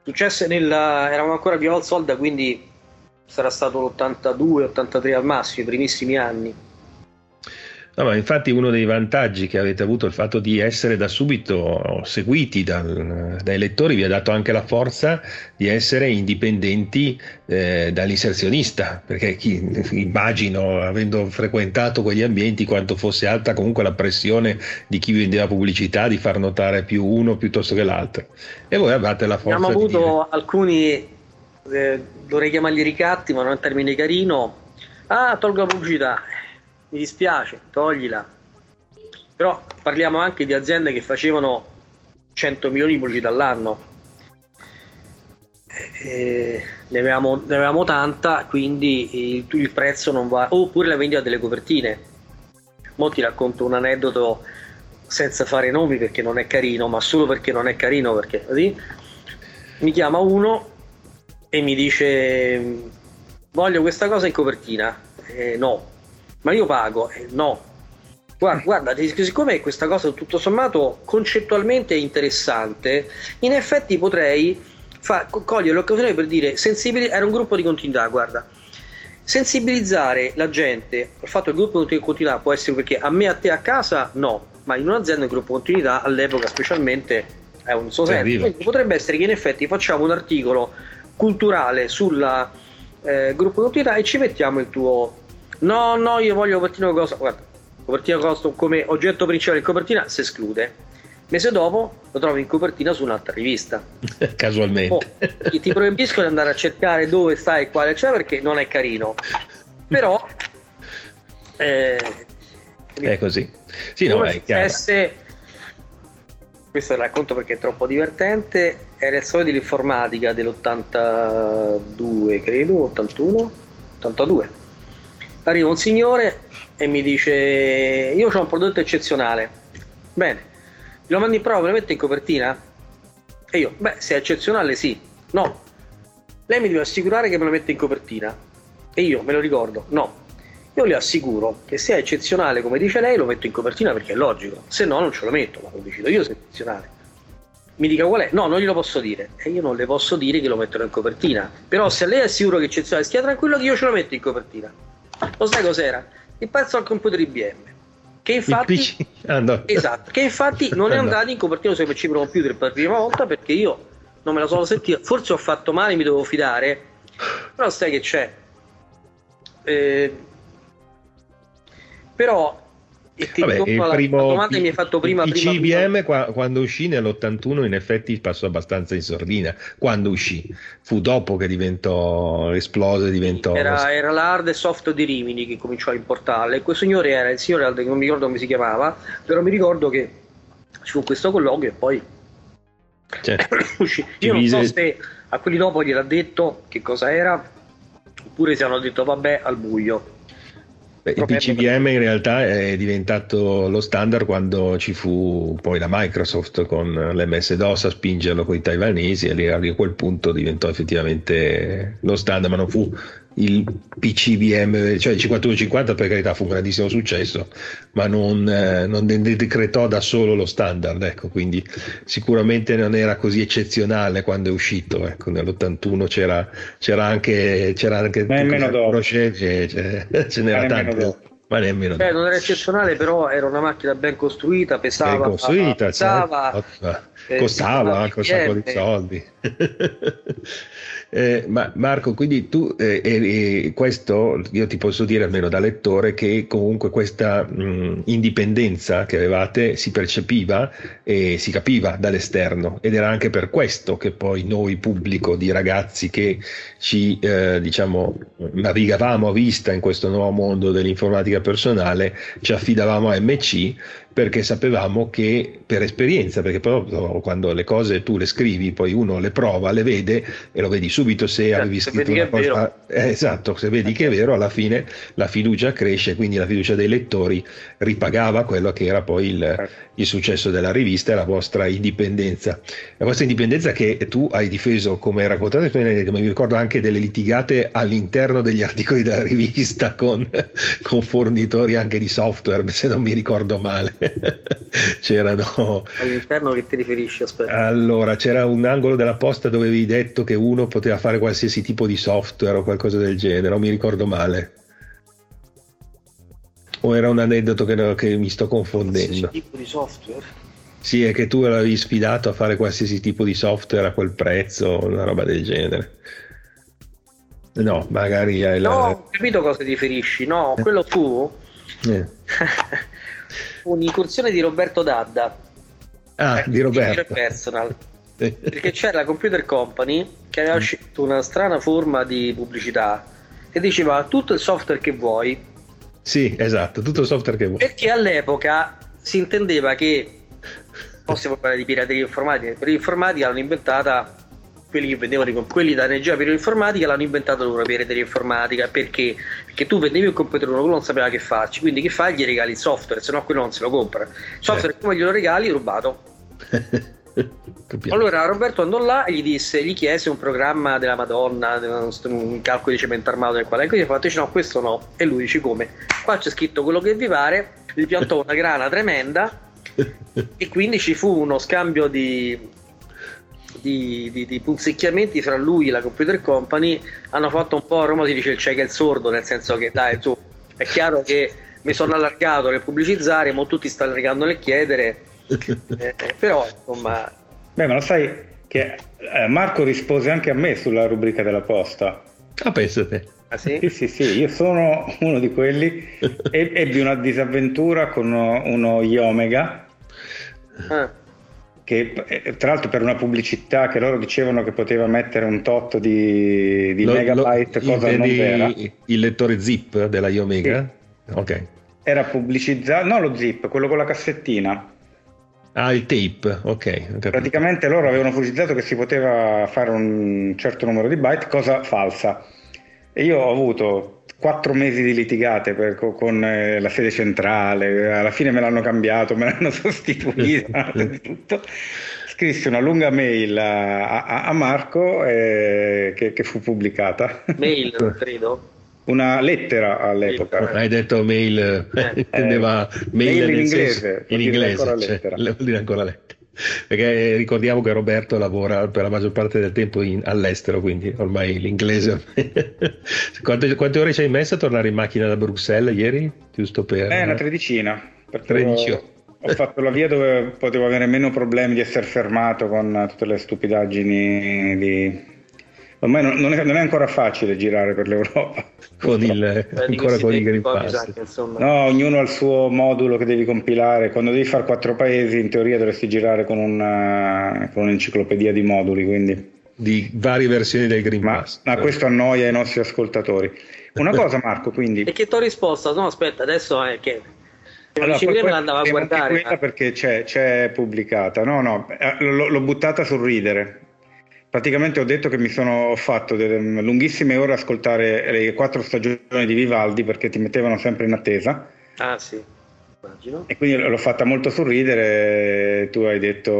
Successe nel. Eravamo ancora più al solda, quindi sarà stato l'82, 83 al massimo, i primissimi anni. No, ma infatti uno dei vantaggi che avete avuto, il fatto di essere da subito seguiti dal, dai lettori, vi ha dato anche la forza di essere indipendenti eh, dall'inserzionista, perché chi, immagino, avendo frequentato quegli ambienti, quanto fosse alta comunque la pressione di chi vendeva pubblicità di far notare più uno piuttosto che l'altro. E voi avete la forza. Abbiamo avuto dire... alcuni, eh, dovrei chiamarli ricatti, ma non è un termine carino. Ah, tolgo la pubblicità mi dispiace, toglila. Però parliamo anche di aziende che facevano 100 milioni di pubblicità all'anno. E ne, avevamo, ne avevamo tanta, quindi il, il, prezzo non va. Oppure la vendita delle copertine. Mo ti racconto un aneddoto senza fare nomi perché non è carino, ma solo perché non è carino, perché così mi chiama uno e mi dice voglio questa cosa in copertina. Eh, no, ma io pago? Eh, no. Guarda, guarda, siccome questa cosa tutto sommato concettualmente è interessante, in effetti potrei fa, cogliere l'occasione per dire sensibili, era un gruppo di continuità, guarda. Sensibilizzare la gente al fatto che il gruppo di continuità può essere perché a me a te a casa no, ma in un'azienda il gruppo di continuità all'epoca specialmente è un suo senso. Potrebbe essere che in effetti facciamo un articolo culturale sul eh, gruppo di continuità e ci mettiamo il tuo No, no, io voglio copertina cosa. Guarda, copertina costo come oggetto principale in copertina si esclude. Mese dopo lo trovi in copertina su un'altra rivista. Casualmente. Oh, ti proibisco di andare a cercare dove sta e quale c'è perché non è carino. Però eh, è così. Sì, no, è chiaro. questo racconto perché è troppo divertente. Era il solito dell'informatica dell'82, credo, 81, 82 arriva un signore e mi dice io ho un prodotto eccezionale. Bene lo mandi in prova me lo mette in copertina? E io beh se è eccezionale sì. No. Lei mi deve assicurare che me lo mette in copertina. E io me lo ricordo. No. Io le assicuro che se è eccezionale come dice lei lo metto in copertina perché è logico. Se no non ce lo metto ma lo decido io se è eccezionale. Mi dica qual è? No non glielo posso dire. E io non le posso dire che lo metterò in copertina. Però se lei è sicuro che eccezionale stia tranquillo che io ce lo metto in copertina lo sai cos'era? Il pezzo al computer IBM. Che infatti, ah, no. esatto, che infatti non è andato in copertina sui PC Pro Computer per la prima volta perché io non me la sono sentita. Forse ho fatto male, mi dovevo fidare. Però sai che c'è. Eh, però e ti Vabbè, il primo, la domanda che mi hai fatto prima. Il prima, CBM prima. quando uscì nell'81 in effetti passò abbastanza in sordina. Quando uscì? Fu dopo che diventò, esplose, diventò... Era, era l'hard e soft di Rimini che cominciò a importarle. Quel signore era il signore, non mi ricordo come si chiamava, però mi ricordo che ci fu questo colloquio e poi... Certo. Io non so se a quelli dopo gliel'ha detto che cosa era, oppure se hanno detto vabbè al buio. Beh, il PCBM in realtà è diventato lo standard quando ci fu poi la Microsoft con l'MS-DOS a spingerlo con i taiwanesi e lì a quel punto diventò effettivamente lo standard, ma non fu il PCBM, cioè il 5150 per carità fu un grandissimo successo, ma non, eh, non decretò da solo lo standard, ecco, quindi sicuramente non era così eccezionale quando è uscito, ecco, nell'81 c'era, c'era anche, c'era anche nemmeno dopo. Ce, ce n'era tanto. Ma nemmeno eh, non era eccezionale, però era una macchina ben costruita, pesava, ben costruita, pesava, certo. eh, costava anche un sacco di soldi. Eh, ma Marco, quindi tu, eh, eh, questo io ti posso dire almeno da lettore che comunque questa mh, indipendenza che avevate si percepiva e si capiva dall'esterno. Ed era anche per questo che poi noi pubblico di ragazzi che ci eh, diciamo navigavamo a vista in questo nuovo mondo dell'informatica personale ci affidavamo a MC perché sapevamo che per esperienza, perché poi quando le cose tu le scrivi, poi uno le prova, le vede e lo vedi subito se eh, avevi scritto una cosa. Eh, esatto, se vedi che è vero, alla fine la fiducia cresce, quindi la fiducia dei lettori ripagava quello che era poi il, certo. Il successo della rivista e la vostra indipendenza. La vostra indipendenza che tu hai difeso come raccontato, mi ricordo anche delle litigate all'interno degli articoli della rivista con, con fornitori anche di software, se non mi ricordo male. c'erano all'interno che ti riferisci aspetta allora c'era un angolo della posta dove avevi detto che uno poteva fare qualsiasi tipo di software o qualcosa del genere non mi ricordo male o era un aneddoto che, che mi sto confondendo tipo di software sì è che tu l'avevi sfidato a fare qualsiasi tipo di software a quel prezzo una roba del genere no magari hai no la... ho capito cosa ti riferisci no quello tu eh. un'incursione di Roberto Dadda. Ah, eh, di Roberto. Personal. perché c'era la Computer Company che aveva mm. scelto una strana forma di pubblicità e diceva tutto il software che vuoi. Sì, esatto, tutto il software che vuoi. Perché all'epoca si intendeva che, possiamo parlare di pirateria informatica, per l'informatica l'hanno inventata quelli che vendevano quelli da energia per l'informatica l'hanno inventato loro per informatica perché? perché tu vendevi un computer uno quello non sapeva che farci quindi che fai gli regali il software se no quello non se lo compra il software eh. come glielo regali rubato allora Roberto andò là e gli disse gli chiese un programma della Madonna un calcolo di cemento armato nel quale. E quindi ha fatto no questo no. E lui dice come? Qua c'è scritto quello che vi pare gli piantò una grana tremenda e quindi ci fu uno scambio di di, di, di, punzecchiamenti fra lui e la Computer Company. Hanno fatto un po' a Roma si dice il cieco e il sordo, nel senso che dai tu, è chiaro che mi sono allargato nel pubblicizzare, ma tutti stanno allargando nel chiedere, eh, però insomma... Beh, ma lo sai che eh, Marco rispose anche a me sulla rubrica della posta. Ah, pensate. Ah, sì? sì, sì, sì, io sono uno di quelli. e, ebbi una disavventura con uno, uno Yomega. Ah che eh, tra l'altro per una pubblicità che loro dicevano che poteva mettere un tot di, di lo, megabyte, lo, cosa non vera. Il lettore zip della Iomega? Sì. Ok. Era pubblicizzato, no lo zip, quello con la cassettina. Ah, il tape, ok. Praticamente loro avevano pubblicizzato che si poteva fare un certo numero di byte, cosa falsa. E io ho avuto quattro mesi di litigate per, con eh, la sede centrale, alla fine me l'hanno cambiato, me l'hanno sostituito, tutto. Scrissi una lunga mail a, a, a Marco eh, che, che, fu pubblicata. Mail, credo. Una lettera all'epoca. Hai detto mail, eh, intendeva mail, mail in inglese. In inglese, cioè, vuol dire ancora lettera perché ricordiamo che Roberto lavora per la maggior parte del tempo in, all'estero, quindi ormai l'inglese. quante, quante, ore ci hai messo a tornare in macchina da Bruxelles ieri? Giusto per... Eh, una tredicina. Tredici ore. Ho fatto la via dove potevo avere meno problemi di essere fermato con tutte le stupidaggini di, ormai non, non, è, non, è, ancora facile girare per l'Europa. Con il, eh, ancora con i Green Pass. No, ognuno ha il suo modulo che devi compilare. Quando devi fare quattro paesi, in teoria dovresti girare con, una, con un'enciclopedia di moduli. Quindi. Di varie versioni del Green ma, Pass. Ma questo annoia i nostri ascoltatori. Una cosa, Marco, quindi. E che ti ho risposto? No, aspetta, adesso è che. Allora, poi, poi andava a guardare perché c'è, c'è, pubblicata no no eh, l'ho, l'ho buttata sul ridere praticamente ho detto che mi sono fatto delle lunghissime ore ascoltare le quattro stagioni di Vivaldi perché ti mettevano sempre in attesa. Ah sì, immagino. E quindi l'ho fatta molto sorridere. Tu hai detto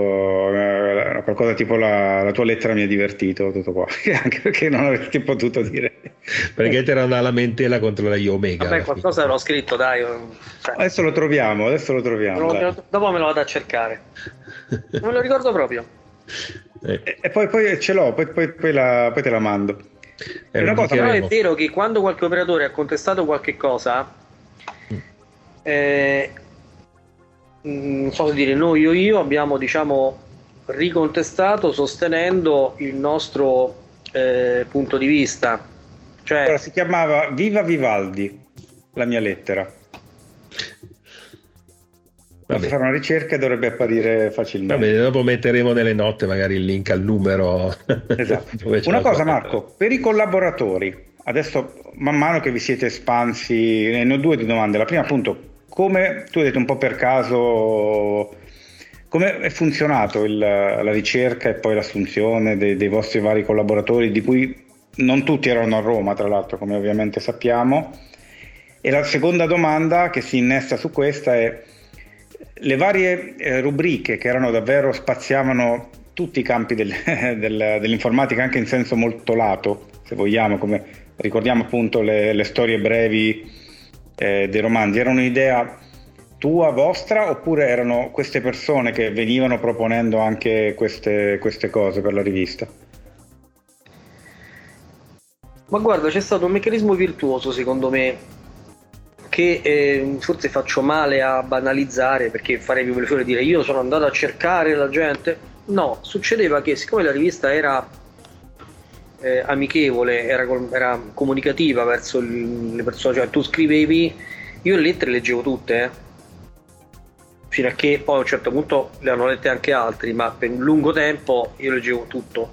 eh, qualcosa tipo la, la, tua lettera mi ha divertito, tutto qua, anche perché non avresti potuto dire. perché c'era una lamentela contro la Omega. Vabbè, qualcosa l'ho scritto, dai. Cioè, adesso lo troviamo, adesso lo troviamo. Lo, dopo me lo vado a cercare. Non me lo ricordo proprio. Eh. E, poi, poi, ce l'ho, poi, poi, poi, la, poi te la mando. È una cosa, però è vero che quando qualche operatore ha contestato qualche cosa, mm. eh, mm, non so se dire noi o io abbiamo diciamo ricontestato sostenendo il nostro eh, punto di vista. Cioè, allora, si chiamava Viva Vivaldi, la mia lettera. Basta fare una ricerca e dovrebbe apparire facilmente. Vabbè, dopo metteremo nelle note magari il link al numero. Esatto. una cosa Marco, per i collaboratori, adesso man mano che vi siete espansi, ne ho due di domande. La prima appunto, come tu hai detto un po' per caso, come è funzionato il, la ricerca e poi l'assunzione dei, dei vostri vari collaboratori, di cui non tutti erano a Roma, tra l'altro, come ovviamente sappiamo. E la seconda domanda che si innesta su questa è le varie eh, rubriche che erano davvero spaziavano tutti i campi del, del, dell'informatica anche in senso molto lato, se vogliamo, come ricordiamo appunto le, le storie brevi eh, dei romanzi, erano un'idea tua, vostra, oppure erano queste persone che venivano proponendo anche queste, queste cose per la rivista? Ma guarda, c'è stato un meccanismo virtuoso secondo me che eh, forse faccio male a banalizzare perché farei più piacere dire io sono andato a cercare la gente. No, succedeva che siccome la rivista era eh, amichevole, era, era, comunicativa verso le persone, cioè tu scrivevi, io le lettere leggevo tutte, eh, fino a che poi a un certo punto le hanno lette anche altri, ma per un lungo tempo io leggevo tutto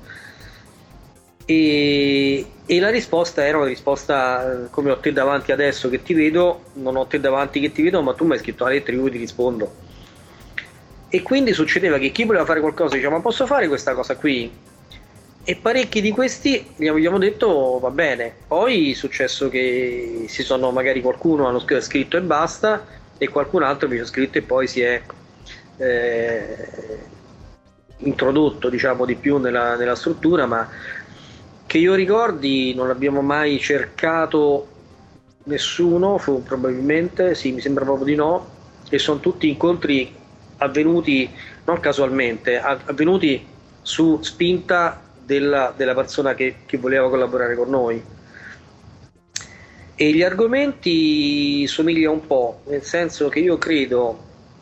e, e, la risposta era una risposta come ho te davanti adesso che ti vedo, non ho te davanti che ti vedo, ma tu mi hai scritto la lettera, io ti rispondo. E quindi succedeva che chi voleva fare qualcosa diceva: Ma posso fare questa cosa qui? E parecchi di questi gli abbiamo detto va bene. Poi è successo che si sono magari qualcuno hanno scritto e basta, e qualcun altro invece ha scritto e poi si è eh, introdotto diciamo di più nella, nella struttura, ma che io ricordi non abbiamo mai cercato nessuno, probabilmente, sì, mi sembra proprio di no, e sono tutti incontri avvenuti non casualmente, avvenuti su spinta della, della persona che, che, voleva collaborare con noi. E gli argomenti somigliano un po', nel senso che io credo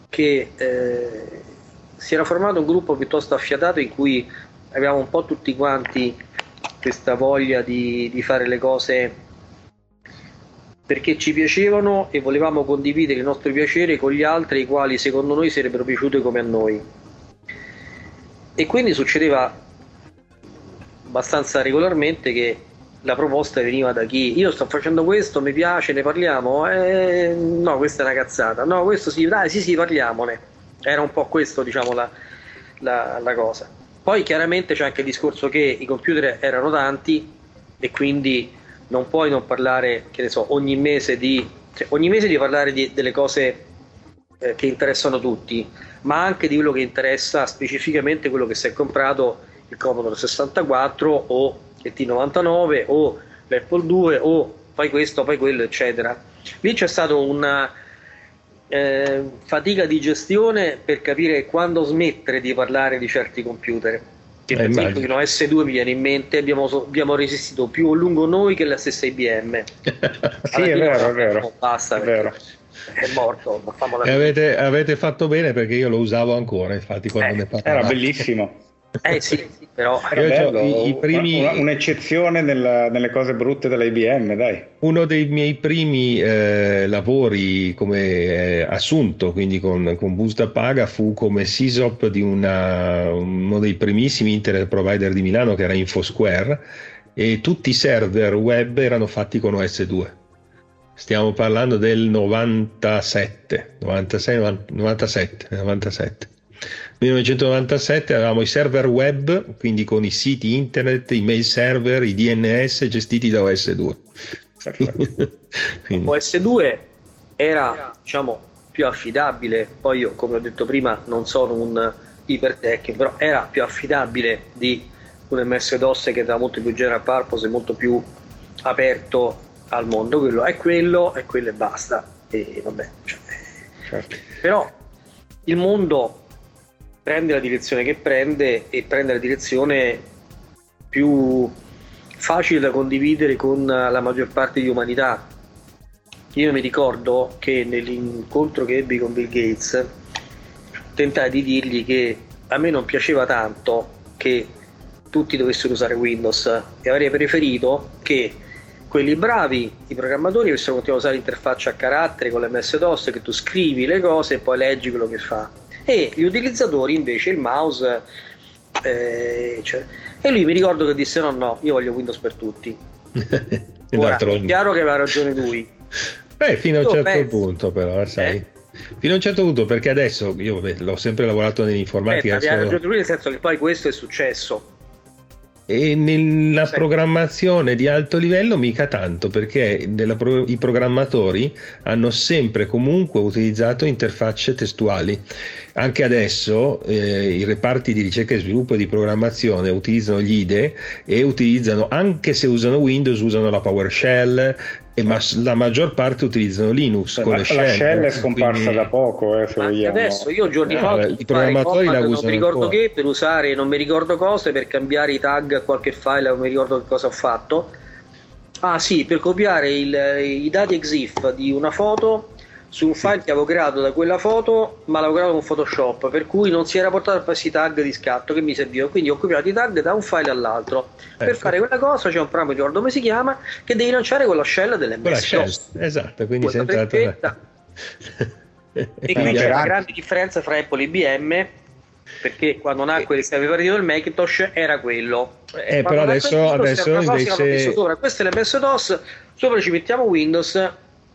che eh, si era formato un gruppo piuttosto affiatato in cui avevamo un po' tutti quanti questa voglia di, di fare le cose perché ci piacevano e volevamo condividere il nostro piacere con gli altri i quali secondo noi sarebbero piaciute come a noi. E quindi succedeva abbastanza regolarmente che la proposta veniva da chi io sto facendo questo, mi piace, ne parliamo, eh, no, questa è una cazzata, no, questo sì, dai, sì, sì, parliamone. Era un po' questo, diciamo, la, la, la cosa. Poi chiaramente c'è anche il discorso che i computer erano tanti e quindi non puoi non parlare, che ne so, ogni mese di, cioè, ogni mese di parlare di, delle cose eh, che interessano tutti, ma anche di quello che interessa specificamente quello che si è comprato il Commodore 64 o il T99 o l'Apple 2 o fai questo, fai quello, eccetera. Lì c'è stata una eh, fatica di gestione per capire quando smettere di parlare di certi computer. Che per esempio no, S2 mi viene in mente, abbiamo, abbiamo, resistito più a lungo noi che la stessa IBM. sì, è vero, è vero. Basta, è vero. È morto. Avete, avete, fatto bene perché io lo usavo ancora, infatti, quando eh, ne parlavo. Era bellissimo. Eh sì, però bello, i, i primi... Una, un'eccezione nella, nelle cose brutte dell'IBM, dai. Uno dei miei primi eh, lavori come eh, assunto, quindi con, con busta paga, fu come SISOP di una, uno dei primissimi internet provider di Milano che era InfoSquare e tutti i server web erano fatti con OS2. Stiamo parlando del 97, 96, 97, 97. 1997 avevamo i server web, quindi con i siti internet, i mail server, i DNS gestiti da OS2. OS2 era diciamo più affidabile, poi io come ho detto prima non sono un ipertech, però era più affidabile di un MS-DOS che era molto più general purpose e molto più aperto al mondo, quello è quello e quello e basta. E vabbè, cioè, certo. però il mondo prende la direzione che prende e prende la direzione più facile da condividere con la maggior parte di umanità. Io mi ricordo che nell'incontro che ebbi con Bill Gates tentai di dirgli che a me non piaceva tanto che tutti dovessero usare Windows e avrei preferito che quelli bravi, i programmatori, avessero continuato a usare l'interfaccia a carattere con l'MS-DOS che tu scrivi le cose e poi leggi quello che fa e gli utilizzatori invece il mouse eh, cioè, e lui mi ricordo che disse no no io voglio Windows per tutti. Ora, è chiaro che aveva ragione lui. Beh fino a un certo penso, punto però sai. Eh? fino a un certo punto perché adesso io beh, l'ho sempre lavorato nell'informatica ragione lui nel senso che poi questo è successo e nella sì. programmazione di alto livello mica tanto perché pro- i programmatori hanno sempre comunque utilizzato interfacce testuali anche adesso eh, i reparti di ricerca e sviluppo di programmazione utilizzano gli IDE e utilizzano, anche se usano Windows, usano la PowerShell, ma la maggior parte utilizzano Linux con la, le shell. La shell è scomparsa quindi... da poco, eh, se adesso io giorni fa ah, i programmatori la usano non mi ricordo ancora. che per usare non mi ricordo cose per cambiare i tag a qualche file non mi ricordo che cosa ho fatto ah sì per copiare il, i dati EXIF di una foto su un file che avevo creato da quella foto, ma l'avevo creato con Photoshop, per cui non si era portato a questi tag di scatto che mi servivano. Quindi ho copiato i tag da un file all'altro. Ecco. Per fare quella cosa c'è un programma, ricordo come si chiama, che devi lanciare con la shell dell'MS. Con la shell, esatto, quindi sei entrato... e quindi c'è una grande differenza fra Apple e IBM perché quando nacque il sistema operativo del Macintosh era quello eh, però adesso, adesso invece sopra, questo è l'MS DOS sopra ci mettiamo Windows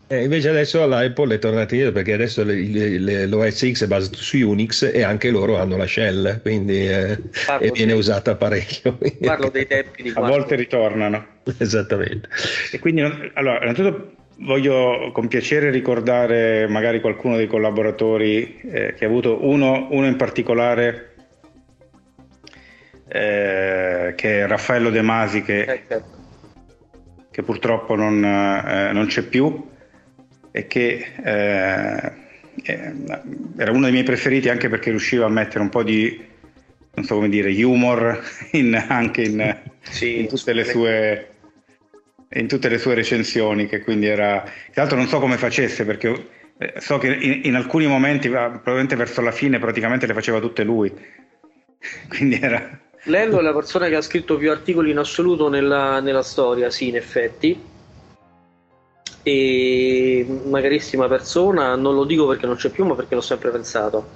eh, invece adesso l'Apple è tornata indietro perché adesso le, le, l'OS X è basato su Unix e anche loro hanno la shell, quindi eh, e viene dei, usata parecchio. Parlo dei tempi di A volte ritornano. Esattamente. E quindi, allora, innanzitutto voglio con piacere ricordare magari qualcuno dei collaboratori eh, che ha avuto uno, uno in particolare eh, che è Raffaello De Masi che, eh, certo. che purtroppo non, eh, non c'è più e che eh, eh, era uno dei miei preferiti anche perché riusciva a mettere un po' di, non so come dire, humor in, anche in, sì, in, tutte sue, in, tutte le sue recensioni, che quindi era... Tra l'altro non so come facesse perché so che in, in alcuni momenti, probabilmente verso la fine, praticamente le faceva tutte lui. quindi era... Lello è la persona che ha scritto più articoli in assoluto nella, nella storia, sì, in effetti e una carissima persona, non lo dico perché non c'è più, ma perché l'ho sempre pensato.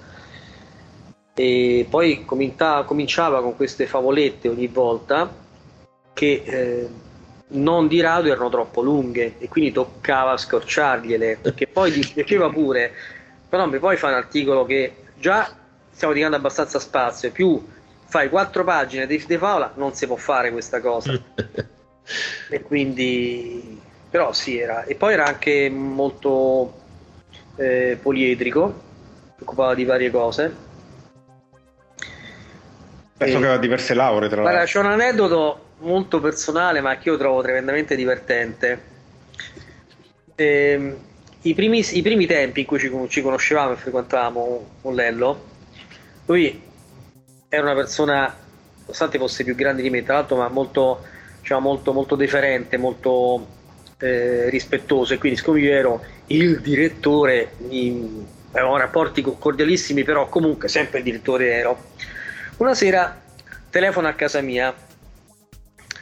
E poi cominciava, cominciava con queste favolette ogni volta che eh, non di rado erano troppo lunghe e quindi toccava scorciargliele, perché poi gli piaceva pure, però mi puoi fare un articolo che già stiamo dedicando abbastanza spazio, più fai quattro pagine di, di favola, non si può fare questa cosa. e quindi però sì era. E poi era anche molto eh, poliedrico si occupava di varie cose. Penso e... che aveva diverse lauree tra l'altro. c'è un aneddoto molto personale ma che io trovo tremendamente divertente. Eh, i, primi, i, primi, tempi in cui ci, ci conoscevamo e frequentavamo con Lello lui era una persona nonostante fosse più grande di me tra l'altro ma molto, diciamo, molto, molto deferente molto eh, rispettoso e quindi siccome io ero il direttore in, avevamo rapporti cordialissimi però comunque sempre il direttore ero una sera telefono a casa mia.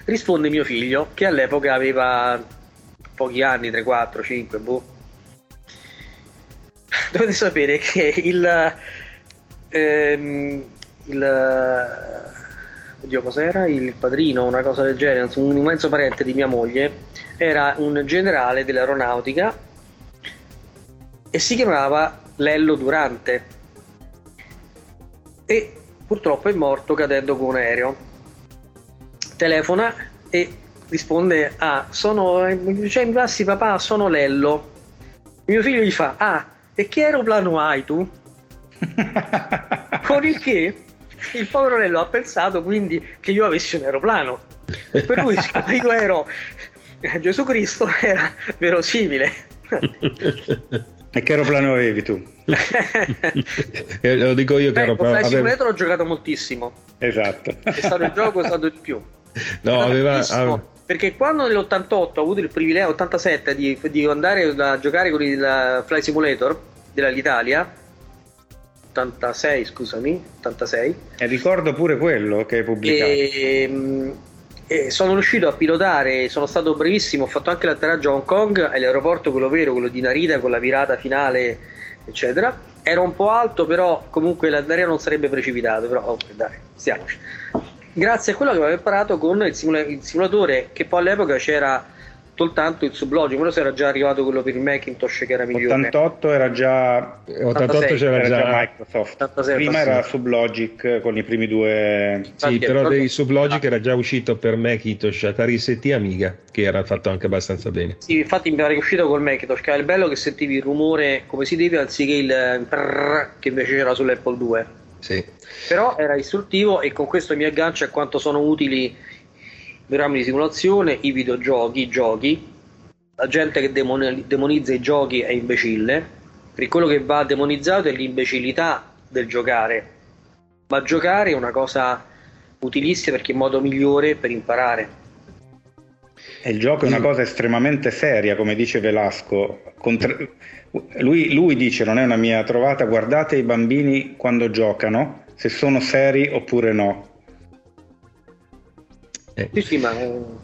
Risponde mio figlio che all'epoca aveva pochi anni 3, 4, 5 boh. Dovete sapere che il, ehm, il oddio cos'era? Il padrino una cosa del genere un immenso parente di mia moglie era un generale dell'aeronautica e si chiamava Lello Durante e purtroppo è morto cadendo con un aereo. Telefona e risponde: Ah, sono. Cioè, in classi, papà, sono Lello. Mio figlio gli fa: Ah, e che aeroplano hai tu? con il che il povero Lello ha pensato quindi che io avessi un aeroplano. Per siccome io ero Gesù Cristo, era verosimile. e che aeroplano avevi tu? Eh, lo dico io che ero Flight Simulator ho giocato moltissimo. Esatto. È stato il gioco che ho usato di più. No, aveva, aveva, perché quando nell'88 ho avuto il privilegio, 87, di, di andare a giocare con il Fly Simulator dell'Italia, 86 scusami, 86. E ricordo pure quello che hai pubblicato. E, e sono riuscito a pilotare, sono stato brevissimo, ho fatto anche l'atterraggio a Hong Kong e l'aeroporto quello vero, quello di Narita con la virata finale, eccetera. Era un po' alto, però comunque l'aereo non sarebbe precipitato, però oh, dai, stiamoci grazie a quello che avevo imparato con il, simula- il simulatore che poi all'epoca c'era soltanto il Sublogic, però se era già arrivato quello per il Macintosh che era migliore. 88 era già 88 c'era era già, già Microsoft. 86, Prima 86. era Sublogic con i primi due Sì, Infatti, però proprio- dei Sublogic era già uscito per Macintosh, Atari ST Amiga, che era fatto anche abbastanza bene. Sì, infatti mi pare che è uscito col Macintosh, che era il bello che sentivi il rumore come si deve anziché il prrrr che invece c'era sull'Apple 2. Sì. Però era istruttivo e con questo mi aggancio a quanto sono utili programmi di simulazione, i videogiochi, i giochi. La gente che demoni- demonizza i giochi è imbecille, perché quello che va demonizzato è l'imbecillità del giocare. Ma giocare è una cosa utilissima perché è il modo migliore per imparare. E il gioco è una cosa estremamente seria, come dice Velasco. Contra- Lui, lui dice, non è una mia trovata, guardate i bambini quando giocano, se sono seri oppure no. Eh. Sì, sì, ma eh,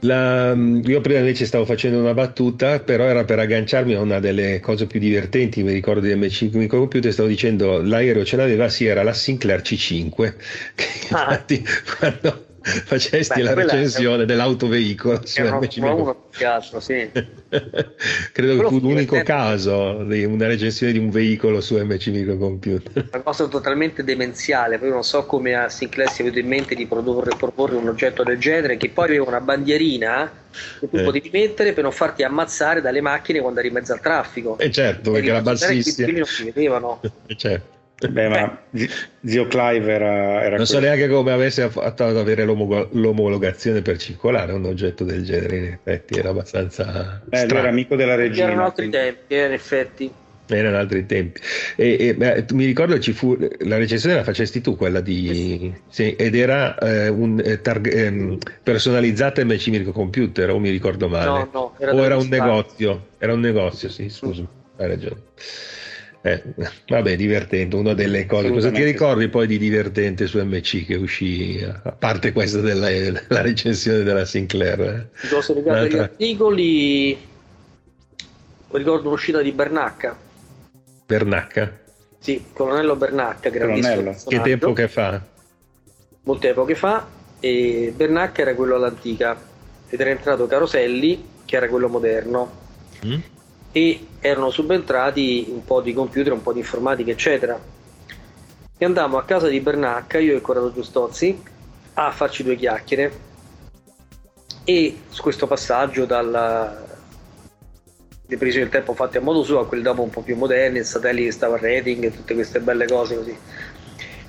La- io prima invece stavo facendo una battuta, però era per agganciarmi a una delle cose più divertenti, mi ricordo di MC Microcomputer, stavo dicendo l'aereo ce l'aveva, sì, era la Sinclair C5, che Ah. infatti quando facesti Beh, la quella è- recensione dell'autoveicolo su era MC uno Microcomputer, più che altro, sì. credo che fu l'unico caso di una recensione di un veicolo su MC Microcomputer. una cosa totalmente demenziale. Poi non so come a Sinclair si è avuto in mente di produrre, proporre un oggetto del genere, che poi aveva una bandierina che tu Eh. potevi mettere per non farti ammazzare dalle macchine quando eri in mezzo al traffico. E certo, perché era bassissima. quelli non si vedevano. Eh, certo. Beh, ma zi- zio Clive era, era Non so neanche come avesse fatto ad avere l'omo- l'omologazione per circolare un oggetto del genere, in effetti era abbastanza Eh, lui era strano. amico della regina. Erano altri quindi- tempi, eh, in effetti. Erano altri tempi. E, e, beh, tu- mi ricordo ci fu la recensione la facesti tu, quella di sì, ed era eh, un eh, targ- ehm, personalizzata MC Microcomputer, o mi ricordo male. No, no, era o era un acquistare. negozio, era un negozio, sì, scusa, hai ragione. Eh, vabbè, divertente, una delle cose. Cosa ti ricordi poi di divertente su MC che uscì, a parte questa della, della recensione della Sinclair? eh? Cose legate agli Un'altra- articoli. Ricordo un'uscita di Bernacca. Bernacca? Sì, Colonnello Bernacca, grandissimo Colonnello. Che tempo che fa? molte epoche fa e Bernacca era quello all'antica ed era entrato Caroselli che era quello moderno Mm? E erano subentrati un po' di computer, un po' di informatica eccetera. E andammo a casa di Bernacca io e Corrado Giustozzi a farci due chiacchiere. E su questo passaggio dalla le prese del tempo fatte a modo suo a quelli dopo un po' più moderni, il satellite che stava a rating tutte queste belle cose così.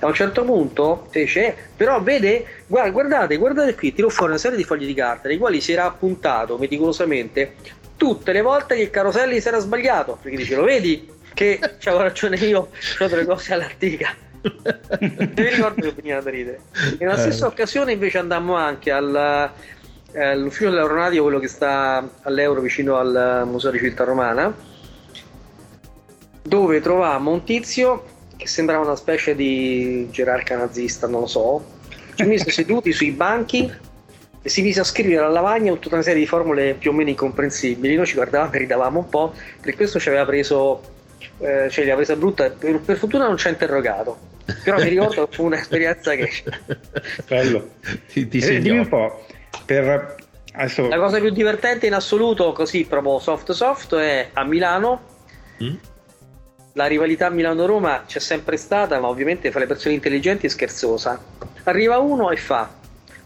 A un certo punto fece, "Eh, però vede, guarda, guardate, guardate qui, tiro fuori una serie di fogli di carta nei quali si era appuntato meticolosamente tutte le volte che Caroselli si era sbagliato, perché dice, lo vedi che c'avevo ragione io, ho delle cose all'antica. Mi ricordo che veniva da ridere. Nella Eh. stessa occasione invece andammo anche al, eh, all'ufficio dell'aeronautico, quello che sta all'Euro vicino al Museo di Civiltà Romana, dove trovammo un tizio che sembrava una specie di gerarca nazista, non lo so, ci mise seduti sui banchi e si mise a scrivere alla lavagna tutta una serie di formule più o meno incomprensibili. Noi ci guardavamo e ridavamo un po', per questo ci aveva preso, eh, l'aveva presa brutta, per, per fortuna non ci ha interrogato. Però mi ricordo che fu un'esperienza che Bello. ti, ti Eh, dimmi un po', per... Adesso, la cosa più divertente in assoluto, così proprio soft soft, è a Milano Mm? la rivalità Milano-Roma c'è sempre stata, ma ovviamente fra le persone intelligenti è scherzosa. Arriva uno e fa,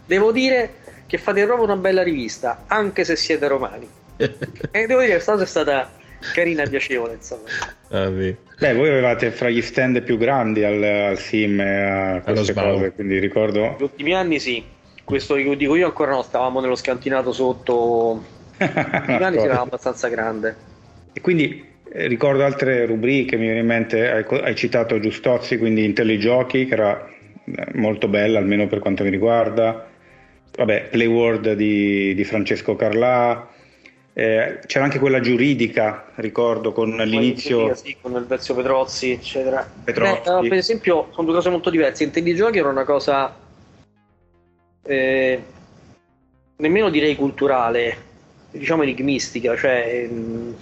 devo dire che fate proprio una bella rivista, anche se siete romani. e devo dire che questa cosa è stata carina e piacevole, insomma. Ah, Beh, voi avevate fra gli stand più grandi al, al SIM e a queste cose, quindi ricordo... Gli ultimi anni sì, questo che dico io ancora no, stavamo nello scantinato sotto... Gli anni si era abbastanza grande. E quindi eh, ricordo altre rubriche, mi viene in mente, hai, hai citato Giustozzi, quindi Intelligiochi, che era eh, molto bella, almeno per quanto mi riguarda. Vabbè, Playworld di, di Francesco Carlà. Eh, c'era anche quella giuridica, ricordo, con l'inizio... Sì, con il Vezio Petrozzi, eccetera. Petrozzi. Beh, per esempio, sono due cose molto diverse. Intelligiochi era una cosa... Eh, nemmeno direi culturale, diciamo enigmistica, cioè... Ehm,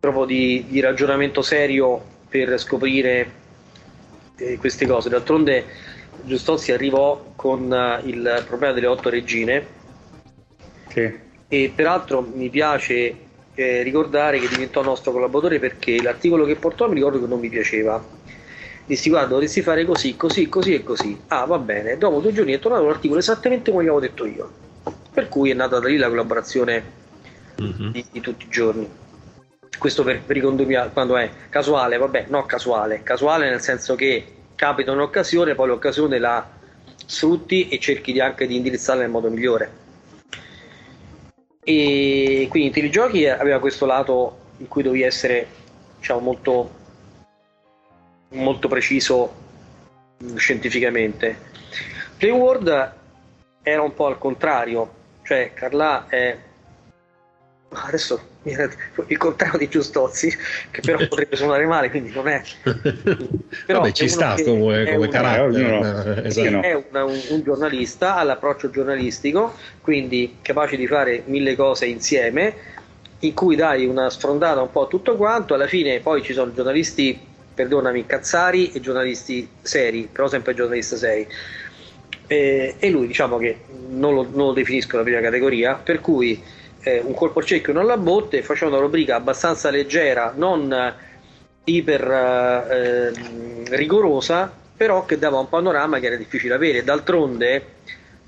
proprio di, di ragionamento serio per scoprire eh, queste cose. D'altronde Giustozzi arrivò con uh, il problema delle otto regine sì. e peraltro mi piace eh, ricordare che diventò nostro collaboratore perché l'articolo che portò mi ricordo che non mi piaceva. Dissi guarda dovresti fare così, così, così e così. Ah va bene, dopo due giorni è tornato l'articolo esattamente come avevo detto io. Per cui è nata da lì la collaborazione mm-hmm. di, di tutti i giorni questo per, per i condominiali quando è casuale, vabbè, no casuale, casuale nel senso che capita un'occasione, poi l'occasione la sfrutti e cerchi di anche di indirizzarla nel modo migliore. E quindi Telegiochi aveva questo lato in cui dovevi essere diciamo molto molto preciso mm, scientificamente. Playworld era un po' al contrario, cioè Carla è adesso il contrario di Giustozzi, che però potrebbe suonare male, quindi non è. Però Vabbè, ci sta come, come carattere. No, esatto. È una, un, un, giornalista, ha l'approccio giornalistico, quindi capace di fare mille cose insieme, in cui dai una sfrondata un po' a tutto quanto. Alla fine poi ci sono giornalisti, perdonami, cazzari e giornalisti seri, però sempre giornalisti seri. E, e lui diciamo che non lo, non lo definisco la prima categoria, per cui eh, un colpo al cerchio non la botte, faceva una rubrica abbastanza leggera, non eh, iper eh, rigorosa, però che dava un panorama che era difficile avere. D'altronde,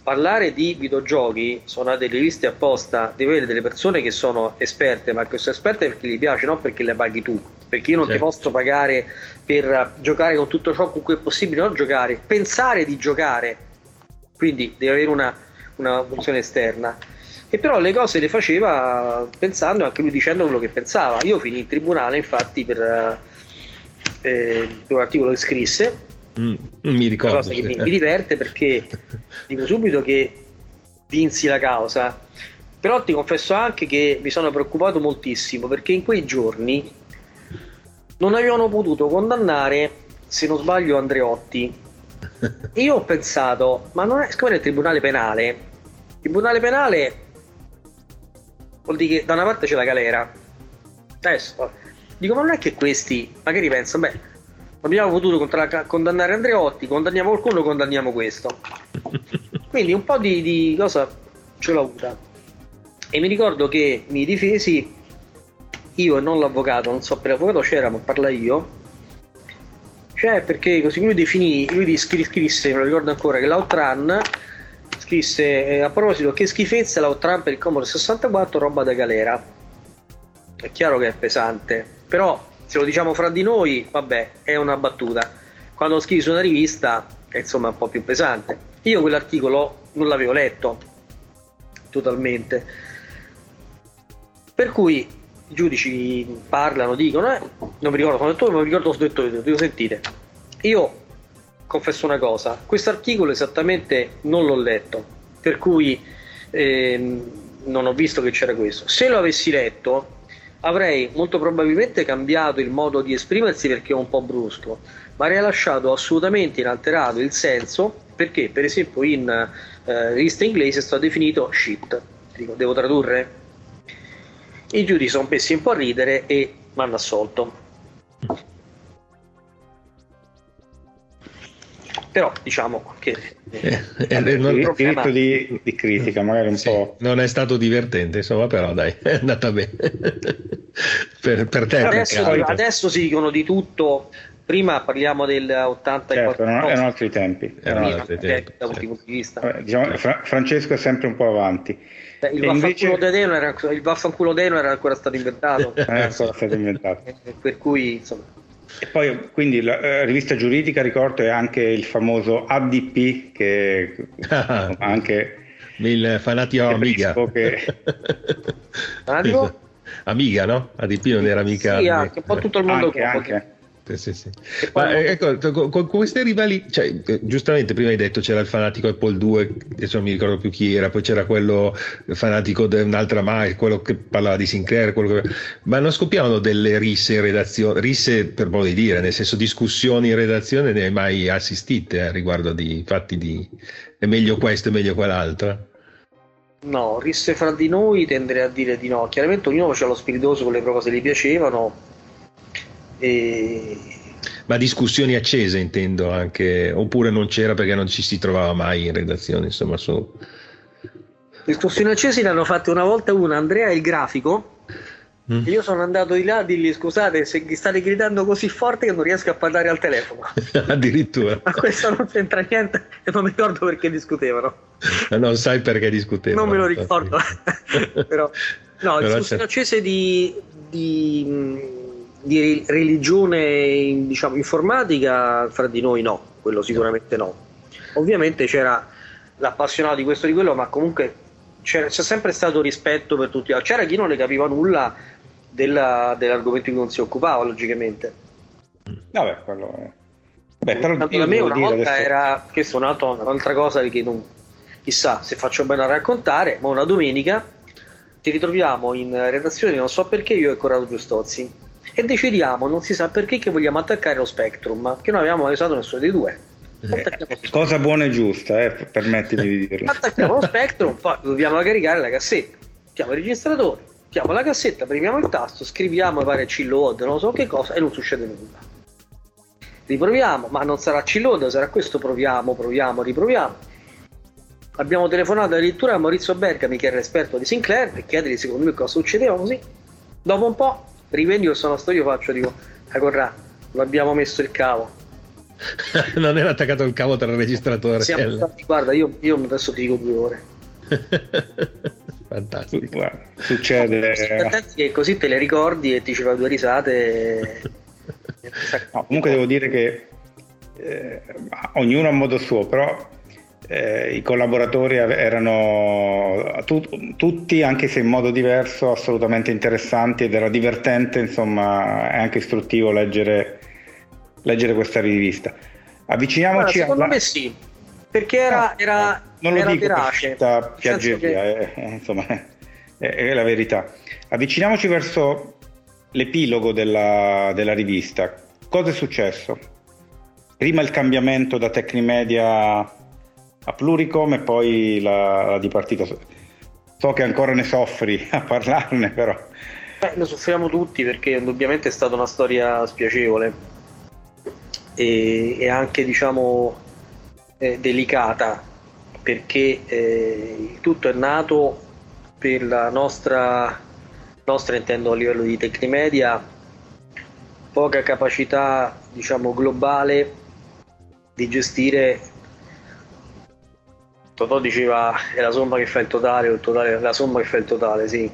parlare di videogiochi sono delle riviste apposta di avere delle persone che sono esperte, ma che sono esperte perché gli piace, non perché le paghi tu. Perché io non certo. ti posso pagare per giocare con tutto ciò con cui è possibile non giocare, pensare di giocare. Quindi devi avere una, una funzione esterna e però le cose le faceva pensando anche lui dicendo quello che pensava. Io finì in tribunale infatti per, eh, per un articolo che scrisse, mm, mi ricordo. Cosa che mi, mi diverte perché dico subito che vinsi la causa, però ti confesso anche che mi sono preoccupato moltissimo perché in quei giorni non avevano potuto condannare, se non sbaglio, Andreotti. E io ho pensato, ma non è, siccome il tribunale penale, il tribunale penale vuol dire che da una parte c'è la galera. Adesso dico, ma non è che questi magari pensano, beh, abbiamo potuto contra- condannare Andreotti, condanniamo qualcuno, condanniamo questo. Quindi un po' di, di cosa ce l'ho avuta. E mi ricordo che mi difesi io e non l'avvocato, non so per l'avvocato c'era, ma parla io. Cioè, perché così lui definì, lui scrisse, me lo ricordo ancora, che l'Outran scrisse eh, a proposito che schifezza l'Outran per il Commodore 64 roba da galera. È chiaro che è pesante però se lo diciamo fra di noi vabbè è una battuta. Quando lo scrivi su una rivista è insomma un po' più pesante. Io quell'articolo non l'avevo letto totalmente. Per cui i giudici parlano, dicono, eh, non mi ricordo come ho detto, ma mi ricordo cosa ho detto io, sentite, io confesso una cosa, questo articolo esattamente non l'ho letto, per cui eh, non ho visto che c'era questo. Se lo avessi letto avrei molto probabilmente cambiato il modo di esprimersi perché è un po' brusco, ma avrei lasciato assolutamente inalterato il senso perché per esempio in eh, rivista inglese è stato definito shit, dico, devo tradurre? I giudici sono messi un po' a ridere e mi hanno assolto. Però diciamo che eh, eh, non, il diritto di, di, critica magari un sì, po' non è stato divertente insomma però dai è andata bene. Per, per te adesso, adesso si dicono di tutto. Prima parliamo del 80 certo, erano, erano altri tempi, erano prima, altri tempi da punto di vista. Vabbè, diciamo, Fra- Francesco è sempre un po' avanti. Beh, il, vaffanculo invece... Deno era, il vaffanculo Deno era ancora stato inventato. Era ancora stato inventato. Per cui insomma e poi quindi la eh, rivista giuridica ricordo è anche il famoso ADP che anche il fanatico Amiga che... Amiga no? ADP non era mica sì, anche un po' tutto il mondo anche, anche. Sì, sì, sì. Ma ecco, con, con queste rivali, cioè, eh, giustamente prima hai detto c'era il fanatico Apple 2, adesso non mi ricordo più chi era, poi c'era quello fanatico di un'altra marca, quello che parlava di Sinclair, che... ma non scoppiavano delle risse in redazione, risse per modo di dire, nel senso discussioni in redazione ne hai mai assistite eh, riguardo di fatti di è meglio questo, è meglio quell'altro? No, risse fra di noi tenderei a dire di no. Chiaramente ognuno faceva lo spiritoso con le cose che gli piacevano e... Ma discussioni accese intendo anche, oppure non c'era perché non ci si trovava mai in redazione, insomma, su... Discussioni accese ne hanno fatte una volta una, Andrea il grafico, mm. io sono andato di là a dirgli scusate se state gridando così forte che non riesco a parlare al telefono. Addirittura. Ma questo non c'entra niente e non mi ricordo perché discutevano. non sai perché discutevano. Non me lo ricordo. Però, no, Però discussioni c'è... accese di... di di religione diciamo, informatica fra di noi no, quello sicuramente no. Ovviamente c'era l'appassionato di questo e di quello, ma comunque c'è, sempre stato rispetto per tutti. C'era chi non ne capiva nulla della, dell'argomento di cui non si occupava, logicamente. Vabbè, quello è... Beh, però da me una volta adesso... era, questa è un'altra, un'altra cosa che non, chissà se faccio bene a raccontare, ma una domenica ci ritroviamo in redazione, non so perché, io e Corrado Giustozzi e decidiamo, non si sa perché, che vogliamo attaccare lo Spectrum, che non abbiamo mai usato nessuno dei due. Eh, cosa buona e giusta, eh, permettimi di dirlo. Attacchiamo lo Spectrum, poi dobbiamo caricare la cassetta. Mettiamo il registratore, mettiamo la cassetta, premiamo il tasto, scriviamo pare C-Load, non so che cosa, e non succede nulla. Riproviamo, ma non sarà C-Load, sarà questo, proviamo, proviamo, riproviamo. Abbiamo telefonato addirittura a Maurizio Bergami, che era esperto di Sinclair, per chiedergli secondo me cosa succedeva così. Dopo un po' questa una storia, io faccio, dico, a Corrà, non abbiamo messo il cavo. non era attaccato il cavo tra il registratore. Siamo stati, guarda, io, io, adesso ti dico due ore. Fantastico. Guarda, succede. Che così te le ricordi e ti ci fai due risate. no, comunque devo dire che eh, ognuno a modo suo, però eh, i collaboratori erano tu, tutti, anche se in modo diverso, assolutamente interessanti ed era divertente, insomma, è anche istruttivo leggere, leggere questa rivista. Avviciniamoci Guarda, secondo alla... me sì, perché era, no, era, non lo era dico verace. piaggeria, che... eh, eh, insomma, è, è, la verità. Avviciniamoci verso l'epilogo della, della rivista. Cosa è successo? Prima il cambiamento da Tecnimedia a Pluricom e poi la, la dipartita. So che ancora ne soffri a parlarne, però. Beh, ne soffriamo tutti perché indubbiamente è stata una storia spiacevole e, e anche, diciamo, eh, delicata perché eh, tutto è nato per la nostra, nostra intendo a livello di Tecnimedia, poca capacità, diciamo, globale di gestire Totò diceva è la somma che fa il totale, il totale la somma che fa il totale, sì,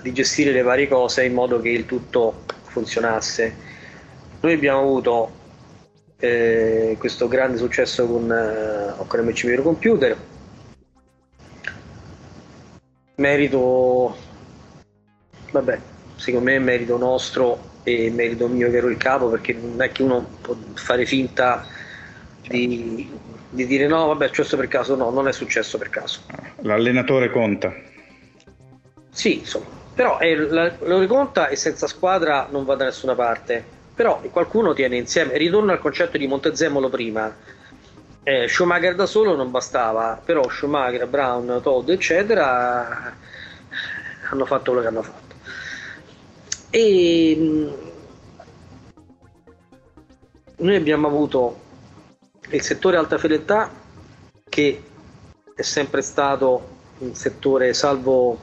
di gestire le varie cose in modo che il tutto funzionasse. Noi abbiamo avuto eh, questo grande successo con, eh, con MC Micro Computer, merito, vabbè, secondo me merito nostro e merito mio che ero il capo perché non è che uno può fare finta di di dire no, vabbè, è successo per caso, no, non è successo per caso. L'allenatore conta. Sì, insomma, però è, l'allenatore conta e senza squadra non va da nessuna parte. Però qualcuno tiene insieme, ritorno al concetto di Montezemolo prima. Eh, Schumacher da solo non bastava, però Schumacher, Brown, Todd, eccetera, hanno fatto quello che hanno fatto. E noi abbiamo avuto il settore alta fedeltà che è sempre stato un settore salvo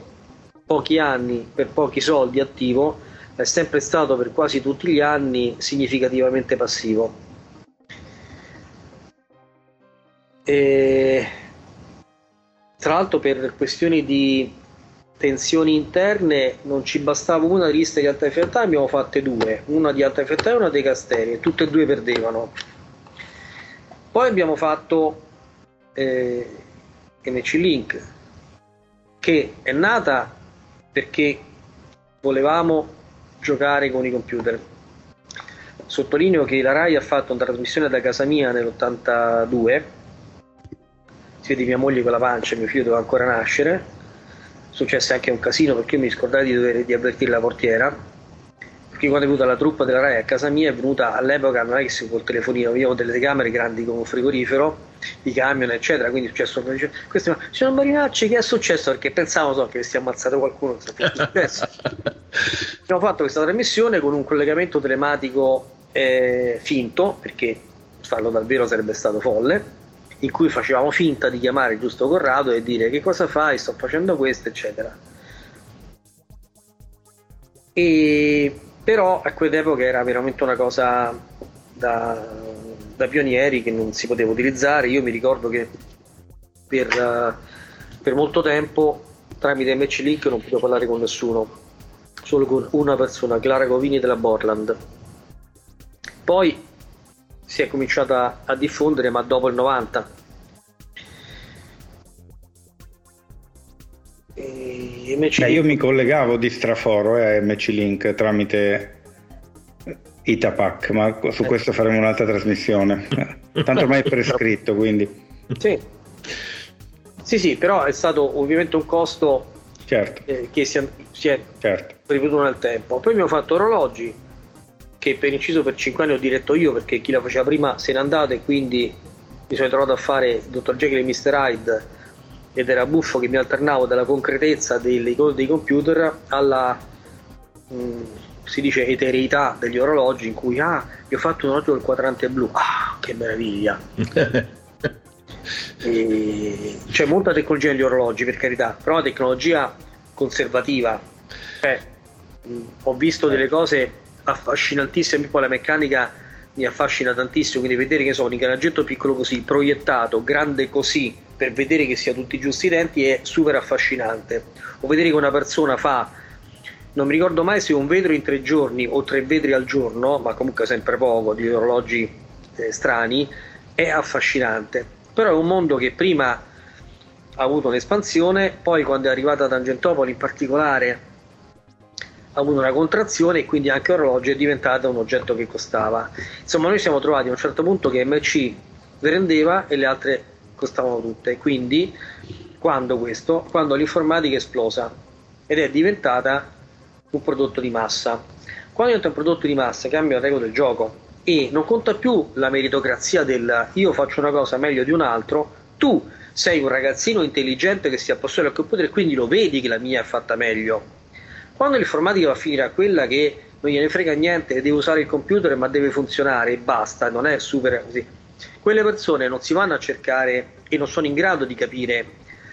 pochi anni per pochi soldi attivo è sempre stato per quasi tutti gli anni significativamente passivo e tra l'altro per questioni di tensioni interne non ci bastava una lista di alta fedeltà, abbiamo fatte due, una di alta fedeltà e una dei casteri, e tutte e due perdevano. Poi abbiamo fatto eh, MC Link, che è nata perché volevamo giocare con i computer. Sottolineo che la RAI ha fatto una trasmissione da casa mia nell'82, si vede mia moglie con la pancia, mio figlio doveva ancora nascere, successe anche un casino perché io mi scordai di, dover, di avvertire la portiera perché quando è venuta la truppa della RAI a casa mia è venuta all'epoca non è che si col telefonino io avevo delle telecamere grandi come un frigorifero i camion eccetera quindi è successo questo signor Marinacci che è successo? Perché pensavo so, che si è ammazzato qualcuno non abbiamo fatto questa trasmissione con un collegamento telematico eh, finto perché farlo dal vero sarebbe stato folle in cui facevamo finta di chiamare giusto Corrado e dire che cosa fai, sto facendo questo, eccetera. E però a quell'epoca era veramente una cosa da, da pionieri che non si poteva utilizzare. Io mi ricordo che per, per molto tempo tramite MC Link non potevo parlare con nessuno, solo con una persona, Clara Govini della Borland. Poi si è cominciata a diffondere, ma dopo il 90. E MC Beh, io mi collegavo di straforo eh, a MC Link tramite Itapac, ma su questo faremo un'altra trasmissione. Tanto ormai è prescritto, quindi. Sì. Sì, sì, però è stato ovviamente un costo certo. eh, che si è, si è certo. ripetuto nel tempo. Poi abbiamo fatto orologi, che per inciso per 5 anni ho diretto io perché chi la faceva prima se n'è andato e quindi mi sono trovato a fare il Dr. Jekyll e Mr. Hyde ed era buffo che mi alternavo dalla concretezza dei, dei computer alla mh, mm, si dice etereità degli orologi in cui ah, vi ho fatto un orologio del quadrante blu. Ah che meraviglia. E, c'è molta tecnologia negli orologi per carità però la tecnologia conservativa. Cioè, mh, ho visto delle cose affascinantissime, poi la meccanica mi affascina tantissimo, quindi vedere che so, un ingranaggetto piccolo così, proiettato, grande così, per vedere che sia tutti giusti i denti è super affascinante. O vedere che una persona fa, non mi ricordo mai se un vetro in tre giorni o tre vetri al giorno, ma comunque sempre poco, di orologi eh, strani, è affascinante. Però è un mondo che prima ha avuto un'espansione, poi quando è arrivata Tangentopoli in particolare ha avuto una contrazione e quindi anche l'orologio è diventato un oggetto che costava. Insomma, noi siamo trovati a un certo punto che MC vendeva e le altre costavano tutte. Quindi, quando questo? Quando l'informatica è esplosa ed è diventata un prodotto di massa. Quando diventa un prodotto di massa cambia le regole del gioco e non conta più la meritocrazia del io faccio una cosa meglio di un altro, tu sei un ragazzino intelligente che si apposta al computer e quindi lo vedi che la mia è fatta meglio quando l'informatica va a finire a quella che non gliene frega niente, deve usare il computer ma deve funzionare e basta, non è super così. Quelle persone non si vanno a cercare e non sono in grado di capire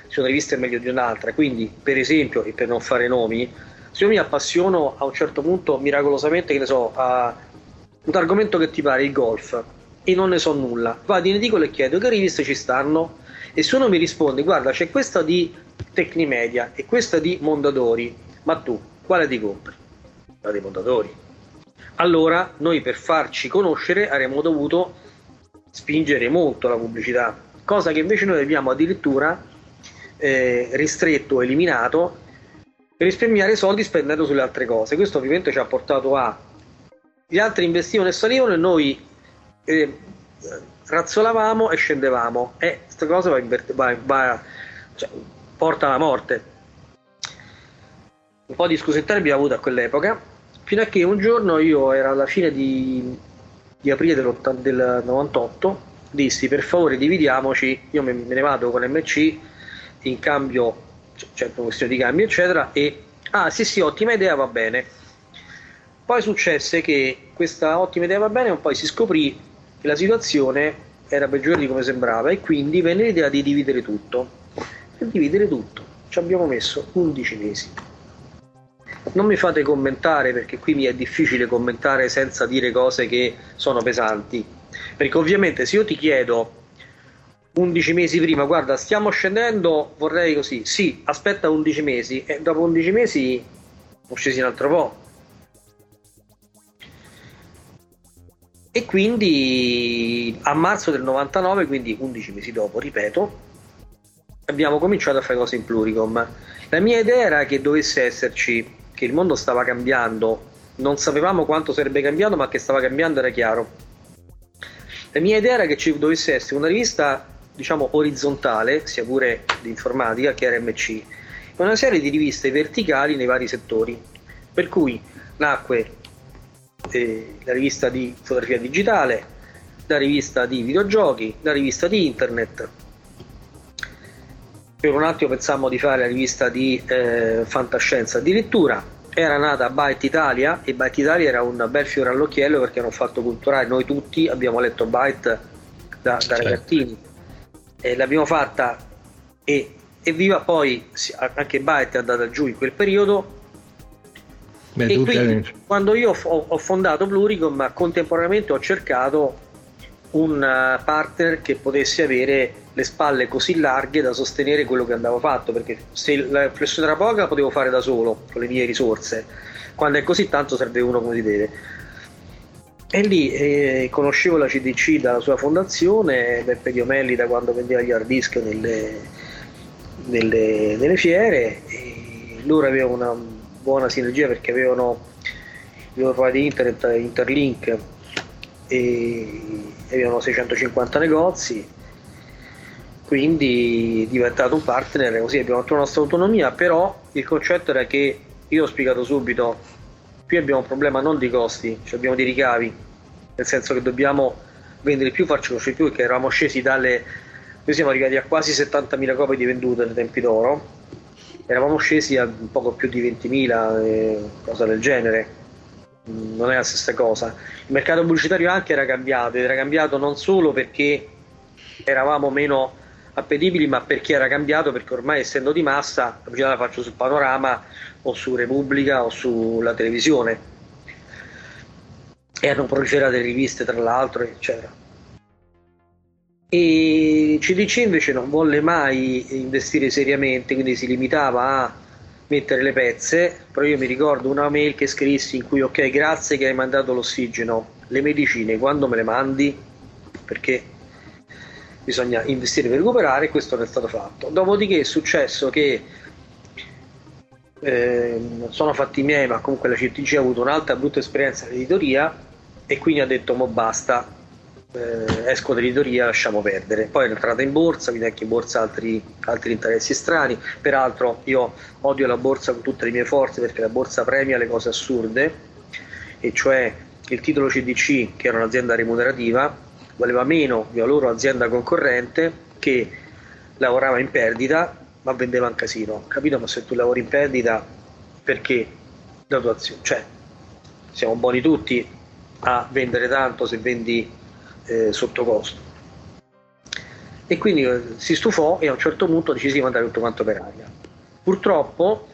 se una rivista è meglio di un'altra. Quindi, per esempio, e per non fare nomi, se io mi appassiono a un certo punto miracolosamente, che ne so, a un argomento che ti pare, il golf, e non ne so nulla, vado in edicola e chiedo che riviste ci stanno e se uno mi risponde guarda c'è questa di Tecnimedia e questa di Mondadori, ma tu quale ti compri? La dei montatori. Allora noi per farci conoscere avremmo dovuto spingere molto la pubblicità, cosa che invece noi abbiamo addirittura eh, ristretto, eliminato per risparmiare soldi spendendo sulle altre cose. Questo ovviamente ci ha portato a gli altri investivano e salivano e noi eh, razzolavamo e scendevamo e questa cosa va, va, va cioè, porta alla morte un po' di scusettare abbiamo avuto a quell'epoca, fino a che un giorno io era alla fine di, di aprile del 98, dissi per favore dividiamoci, io me, me ne vado con MC in cambio, cioè per questione di cambio eccetera, e ah sì sì ottima idea va bene. Poi successe che questa ottima idea va bene, e poi si scoprì che la situazione era peggiore di come sembrava e quindi venne l'idea di dividere tutto. Per dividere tutto ci abbiamo messo 11 mesi. Non mi fate commentare perché qui mi è difficile commentare senza dire cose che sono pesanti. Perché ovviamente se io ti chiedo 11 mesi prima, guarda, stiamo scendendo, vorrei così, sì, aspetta 11 mesi e dopo 11 mesi ho scesi un altro po'. E quindi a marzo del 99, quindi 11 mesi dopo, ripeto, abbiamo cominciato a fare cose in Pluricom. La mia idea era che dovesse esserci che il mondo stava cambiando, non sapevamo quanto sarebbe cambiato, ma che stava cambiando era chiaro. La mia idea era che ci dovesse essere una rivista, diciamo, orizzontale, sia pure di informatica, che era MC, e una serie di riviste verticali nei vari settori. Per cui nacque eh, la rivista di fotografia digitale, la rivista di videogiochi, la rivista di internet, per un attimo pensammo di fare la rivista di eh, fantascienza. Addirittura era nata Byte Italia e Byte Italia era un bel fiore all'occhiello perché era un fatto culturale. Noi tutti abbiamo letto Byte da, da certo. ragazzini e l'abbiamo fatta e, e viva poi anche Byte è andata giù in quel periodo. Beh, e quindi, quando io ho, ho fondato Pluricom contemporaneamente ho cercato un eh, partner che potesse avere le spalle così larghe da sostenere quello che andavo fatto, perché se la flessione era poca potevo fare da solo con le mie risorse, quando è così tanto serve uno come si deve. E lì eh, conoscevo la CDC dalla sua fondazione, Beppe Diomelli da quando vendeva gli hard disk nelle, nelle, nelle fiere, e loro avevano una buona sinergia perché avevano i loro provider internet, Interlink, e avevano 650 negozi quindi diventato un partner così abbiamo fatto la nostra autonomia però il concetto era che io ho spiegato subito qui abbiamo un problema non di costi cioè abbiamo dei ricavi nel senso che dobbiamo vendere più farci conoscere più perché eravamo scesi dalle noi siamo arrivati a quasi 70.000 copie di vendute nei tempi d'oro eravamo scesi a poco più di 20.000 eh, cosa del genere non è la stessa cosa. Il mercato pubblicitario anche era cambiato, era cambiato non solo perché eravamo meno appetibili, ma perché era cambiato, perché ormai essendo di massa, la la faccio sul panorama o su Repubblica o sulla televisione. Erano proliferate riviste tra l'altro, eccetera. E CDC invece non volle mai investire seriamente, quindi si limitava a mettere le pezze, però io mi ricordo una mail che scrissi in cui ok grazie che hai mandato l'ossigeno, le medicine quando me le mandi? Perché bisogna investire per recuperare e questo non è stato fatto. Dopodiché è successo che eh, sono fatti miei, ma comunque la CTG ha avuto un'altra brutta esperienza di e quindi ha detto mo basta, eh, esco dall'editoria, lasciamo perdere. Poi è entrata in borsa, quindi anche in borsa altri, altri interessi strani. Peraltro io odio la borsa con tutte le mie forze perché la borsa premia le cose assurde, e cioè il titolo CDC, che era un'azienda remunerativa, valeva meno una loro azienda concorrente che lavorava in perdita ma vendeva un casino. Capito? Ma se tu lavori in perdita, perché la tua azione? Cioè, siamo buoni tutti a vendere tanto se vendi eh, sotto costo. E quindi eh, si stufò e a un certo punto decisi di mandare tutto quanto per aria. Purtroppo,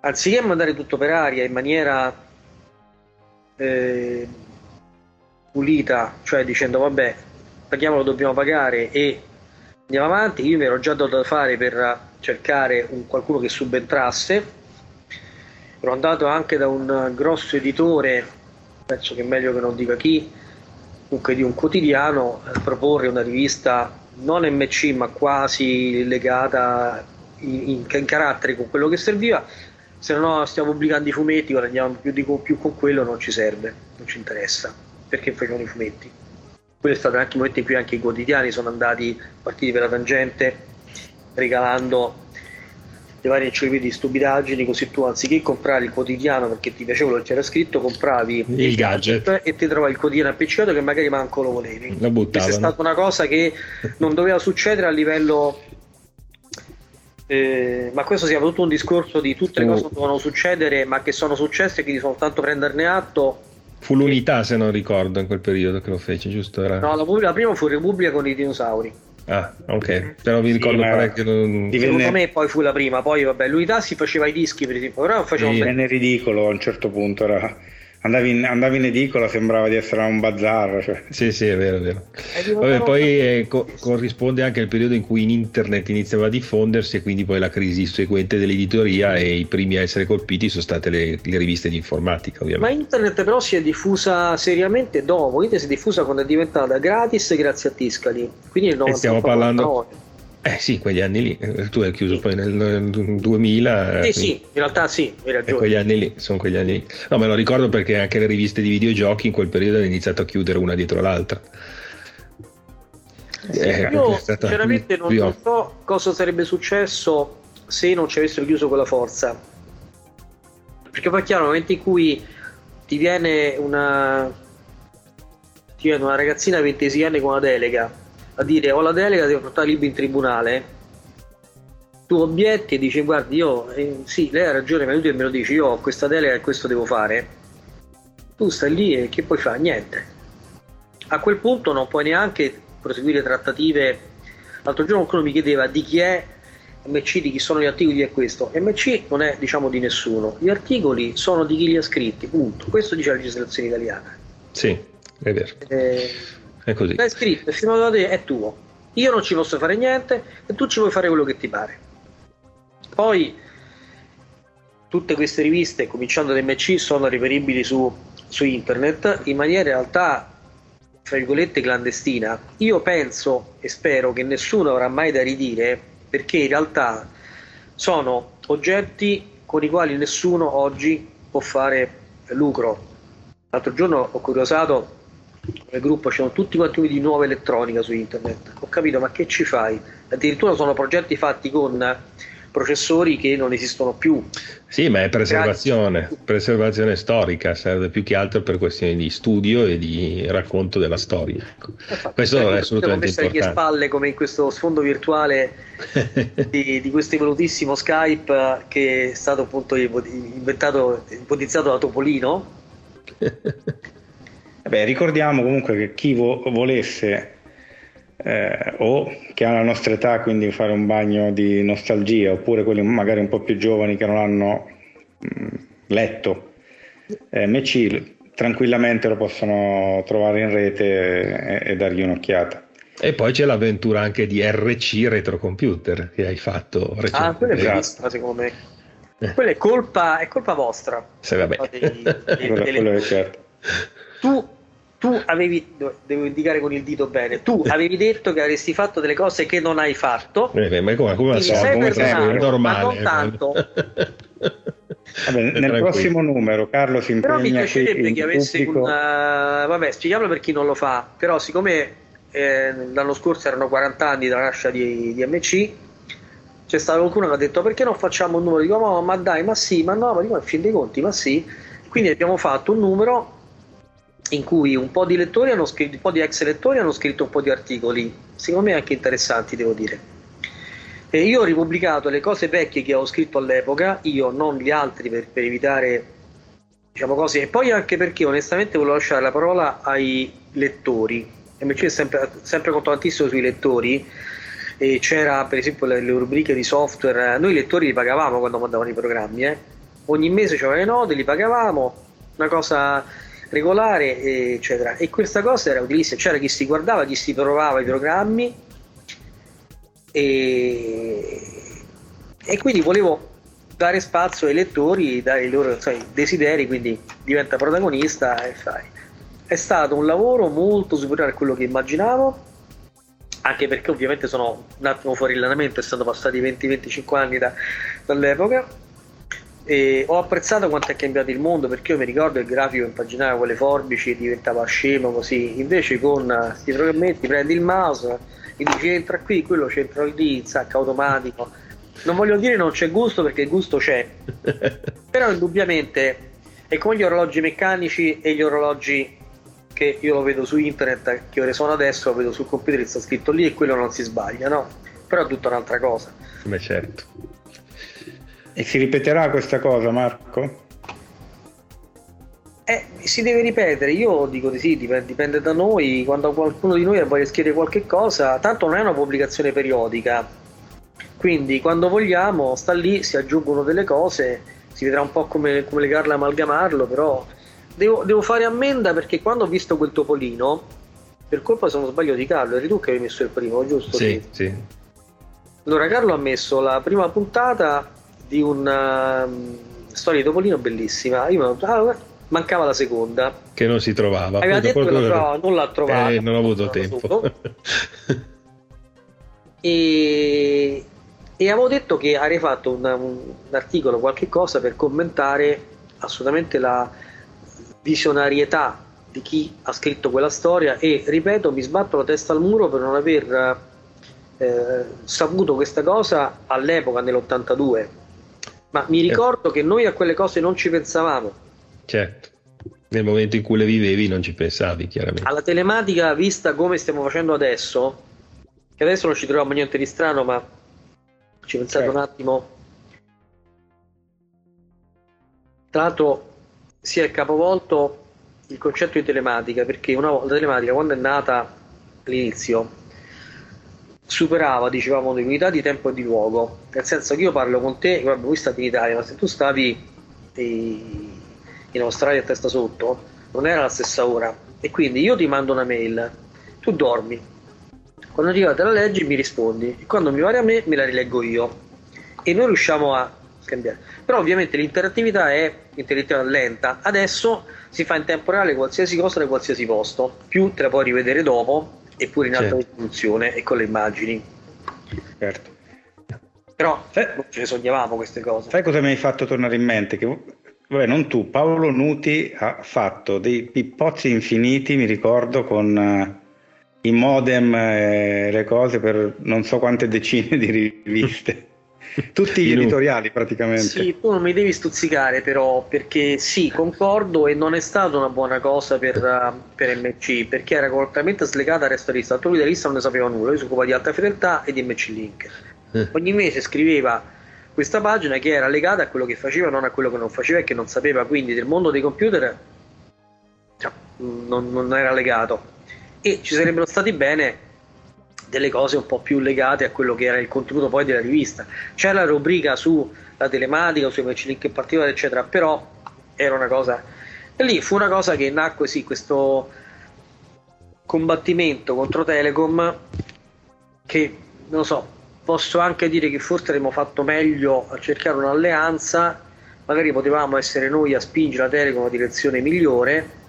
anziché mandare tutto per aria in maniera eh, pulita, cioè dicendo vabbè, paghiamolo, dobbiamo pagare e andiamo avanti, io mi ero già dato da fare per cercare un, qualcuno che subentrasse. Ero andato anche da un grosso editore, penso che è meglio che non dica chi, comunque di un quotidiano eh, proporre una rivista non MC ma quasi legata in, in, in carattere con quello che serviva. Se no stiamo pubblicando i fumetti guadagniamo più, di, più con quello non ci serve non ci interessa perché facevano i fumetti quello è stato anche il momento in cui anche i quotidiani sono andati partiti per la tangente regalando le varie enciclopedie di stupidaggini, così tu anziché comprare il quotidiano perché ti piaceva quello che c'era scritto, compravi il gadget. e ti trovavi il quotidiano appiccicato che magari manco lo volevi. La Questa è stata una cosa che non doveva succedere a livello eh, ma questo sia tutto un discorso di tutte le cose che dovevano succedere, ma che sono successe, quindi soltanto prenderne atto Fu l'unità, se non ricordo, in quel periodo che lo fece, giusto? Era... No, la, la prima fu Repubblica con i dinosauri. Ah, ok, però mi ricordo sì, parecchio. Non... Secondo me poi fu la prima, poi vabbè, l'unità si faceva i dischi per esempio, però faceva sì, un... ridicolo a un certo punto, era andavi in, andavi in, edicola sembrava di essere a un bazar cioè. sì sì è vero, è vero. Vabbè, poi eh, co- corrisponde anche al periodo in cui in internet iniziava a diffondersi e quindi poi la crisi seguente dell'editoria e i primi a essere colpiti sono state le, le riviste di informatica ovviamente ma internet però si è diffusa seriamente dopo internet si è diffusa quando è diventata gratis grazie a Tiscali quindi il 90 stiamo parlando eh sì, quegli anni lì, eh, tu hai chiuso poi nel 2000. Sì, eh, sì, in realtà sì, hai ragione. quegli anni lì, sono quegli anni lì. No, me lo ricordo perché anche le riviste di videogiochi in quel periodo hanno iniziato a chiudere una dietro l'altra. Sì, eh, io sinceramente non, non so cosa sarebbe successo se non ci avessero chiuso quella forza. Perché poi è chiaro, nel momento in cui ti viene una, ti viene una ragazzina di 26 anni con una delega a dire ho la delega, devo portare libri in tribunale, tu obietti e dici guardi io, eh, sì lei ha ragione ma tu me lo dici, io ho questa delega e questo devo fare, tu stai lì e che puoi fare? Niente. A quel punto non puoi neanche proseguire trattative. L'altro giorno qualcuno mi chiedeva di chi è MC, di chi sono gli articoli, di è questo. MC non è diciamo di nessuno, gli articoli sono di chi li ha scritti, punto. Questo dice la legislazione italiana. Sì, è vero. Eh, è così. L'hai scritto, è firmato da è tuo. Io non ci posso fare niente e tu ci puoi fare quello che ti pare. Poi tutte queste riviste, cominciando da MC, sono reperibili su, su internet in maniera in realtà tra virgolette clandestina. Io penso e spero che nessuno avrà mai da ridire perché in realtà sono oggetti con i quali nessuno oggi può fare lucro. L'altro giorno ho curiosato nel gruppo c'erano tutti quanti di nuova elettronica su internet. Ho capito, ma che ci fai? Addirittura sono progetti fatti con processori che non esistono più. Sì, ma è preservazione, preservazione storica, serve più che altro per questioni di studio e di racconto della storia. Infatti, Questo cioè, è assolutamente importante. alle spalle come in questo sfondo virtuale di, di, questo evolutissimo Skype che è stato appunto inventato, ipotizzato da Topolino. Beh, ricordiamo comunque che chi vo- volesse eh, o che ha la nostra età, quindi fare un bagno di nostalgia, oppure quelli magari un po' più giovani che non hanno mh, letto eh, MC, tranquillamente lo possono trovare in rete e, e dargli un'occhiata. E poi c'è l'avventura anche di RC Retrocomputer che hai fatto recentemente. Ah, quella è bellissima secondo me. Eh. Quella è colpa, è colpa vostra. Vabbè. Dei, dei, quello, delle... quello è certo tu, tu avevi, devo indicare con il dito bene, tu avevi detto che avresti fatto delle cose che non hai fatto. Eh, ma come, come so, come è normale. Ma non tanto. Vabbè, nel tranquillo. prossimo numero Carlo si impegna però mi piacerebbe che avesse pubblico... una... vabbè spieghiamolo per chi non lo fa però siccome eh, l'anno scorso erano 40 anni dalla nascita di, di MC c'è stato qualcuno che ha detto perché non facciamo un numero dico ma, ma dai ma sì ma no ma dico in fin dei conti ma sì quindi abbiamo fatto un numero in cui un po' di lettori hanno scritto, un po' di ex lettori hanno scritto un po' di articoli, secondo me anche interessanti, devo dire. E io ho ripubblicato le cose vecchie che ho scritto all'epoca, io non gli altri per, per evitare diciamo cose, e poi anche perché onestamente volevo lasciare la parola ai lettori. MC è sempre, sempre conto tantissimo sui lettori. E c'era per esempio le, le, rubriche di software, noi lettori li pagavamo quando mandavano i programmi, eh. ogni mese c'erano le note, li pagavamo, una cosa regolare, eccetera. E questa cosa era utilissima, c'era chi si guardava, chi si provava i programmi e, e quindi volevo dare spazio ai lettori, dare i loro sai, desideri, quindi diventa protagonista e fai. È stato un lavoro molto superiore a quello che immaginavo, anche perché ovviamente sono un attimo fuori allenamento, essendo passati 20-25 anni da, dall'epoca e ho apprezzato quanto è cambiato il mondo perché io mi ricordo il grafico impaginava quelle forbici e diventava scemo così. Invece con questi programmetti prendi il mouse e dici entra qui quello c'entra lì sacca automatico. Non voglio dire non c'è gusto perché il gusto c'è. Però indubbiamente è come gli orologi meccanici e gli orologi che io lo vedo su internet che ore sono adesso lo vedo sul computer sta scritto lì e quello non si sbaglia no? però è tutta un'altra cosa. Beh certo e si ripeterà questa cosa, Marco? Eh, si deve ripetere, io dico di sì, dipende, dipende, da noi, quando qualcuno di noi ha voglia di scrivere qualche cosa, tanto non è una pubblicazione periodica, quindi quando vogliamo sta lì, si aggiungono delle cose, si vedrà un po' come, come legarla amalgamarlo, però devo, devo, fare ammenda perché quando ho visto quel topolino, per colpa se non sbaglio di Carlo, eri tu che avevi messo il primo, giusto? Sì, sì. Allora Carlo ha messo la prima puntata di una um, storia di topolino bellissima, io ah, mancava la seconda. Che non si trovava. Aveva detto che la trovava, non l'ha trovata. Eh, non ho avuto tempo. e, e avevo detto che avrei fatto un, un, articolo, qualche cosa per commentare assolutamente la visionarietà di chi ha scritto quella storia e ripeto mi sbatto la testa al muro per non aver eh, saputo questa cosa all'epoca nell'82 ma mi ricordo eh. che noi a quelle cose non ci pensavamo Certo, nel momento in cui le vivevi non ci pensavi chiaramente. Alla telematica vista come stiamo facendo adesso, che adesso non ci troviamo niente di strano, ma ci pensate certo. un attimo. Tra l'altro si è capovolto il concetto di telematica, perché una volta la telematica quando è nata all'inizio superava, dicevamo, le unità di tempo e di luogo, nel senso che io parlo con te, guarda, voi state in Italia, ma se tu stavi in Australia a testa sotto, non era la stessa ora. E quindi io ti mando una mail, tu dormi, quando arrivate la leggi mi rispondi, e quando mi pare a me me la rileggo io. E noi riusciamo a scambiare. Però ovviamente l'interattività è interattività lenta, adesso si fa in tempo reale qualsiasi cosa da qualsiasi posto, più te la puoi rivedere dopo, eppure in alta risoluzione e con le immagini. Certo. Però sai, ce ne sognavamo queste cose. Sai cosa mi hai fatto tornare in mente? Che Vabbè, non tu, Paolo Nuti ha fatto dei pippozzi infiniti, mi ricordo, con uh, i modem e le cose per non so quante decine di riviste. Tutti gli editoriali praticamente. Sì, tu non mi devi stuzzicare però, perché sì, concordo e non è stata una buona cosa per, uh, per MC, perché era completamente slegata al resto della lista. Lui della lista non ne sapeva nulla, lui si occupa di alta fedeltà e di MC Link. Eh. Ogni mese scriveva questa pagina che era legata a quello che faceva, non a quello che non faceva e che non sapeva quindi del mondo dei computer cioè, non, non, era legato e ci sarebbero stati bene delle cose un po' più legate a quello che era il contenuto poi della rivista. C'era la rubrica sulla telematica sui match link in particolare eccetera però era una cosa e lì fu una cosa che nacque sì questo combattimento contro Telecom che non so posso anche dire che forse avremmo fatto meglio a cercare un'alleanza, magari potevamo essere noi a spingere la Telecom in direzione migliore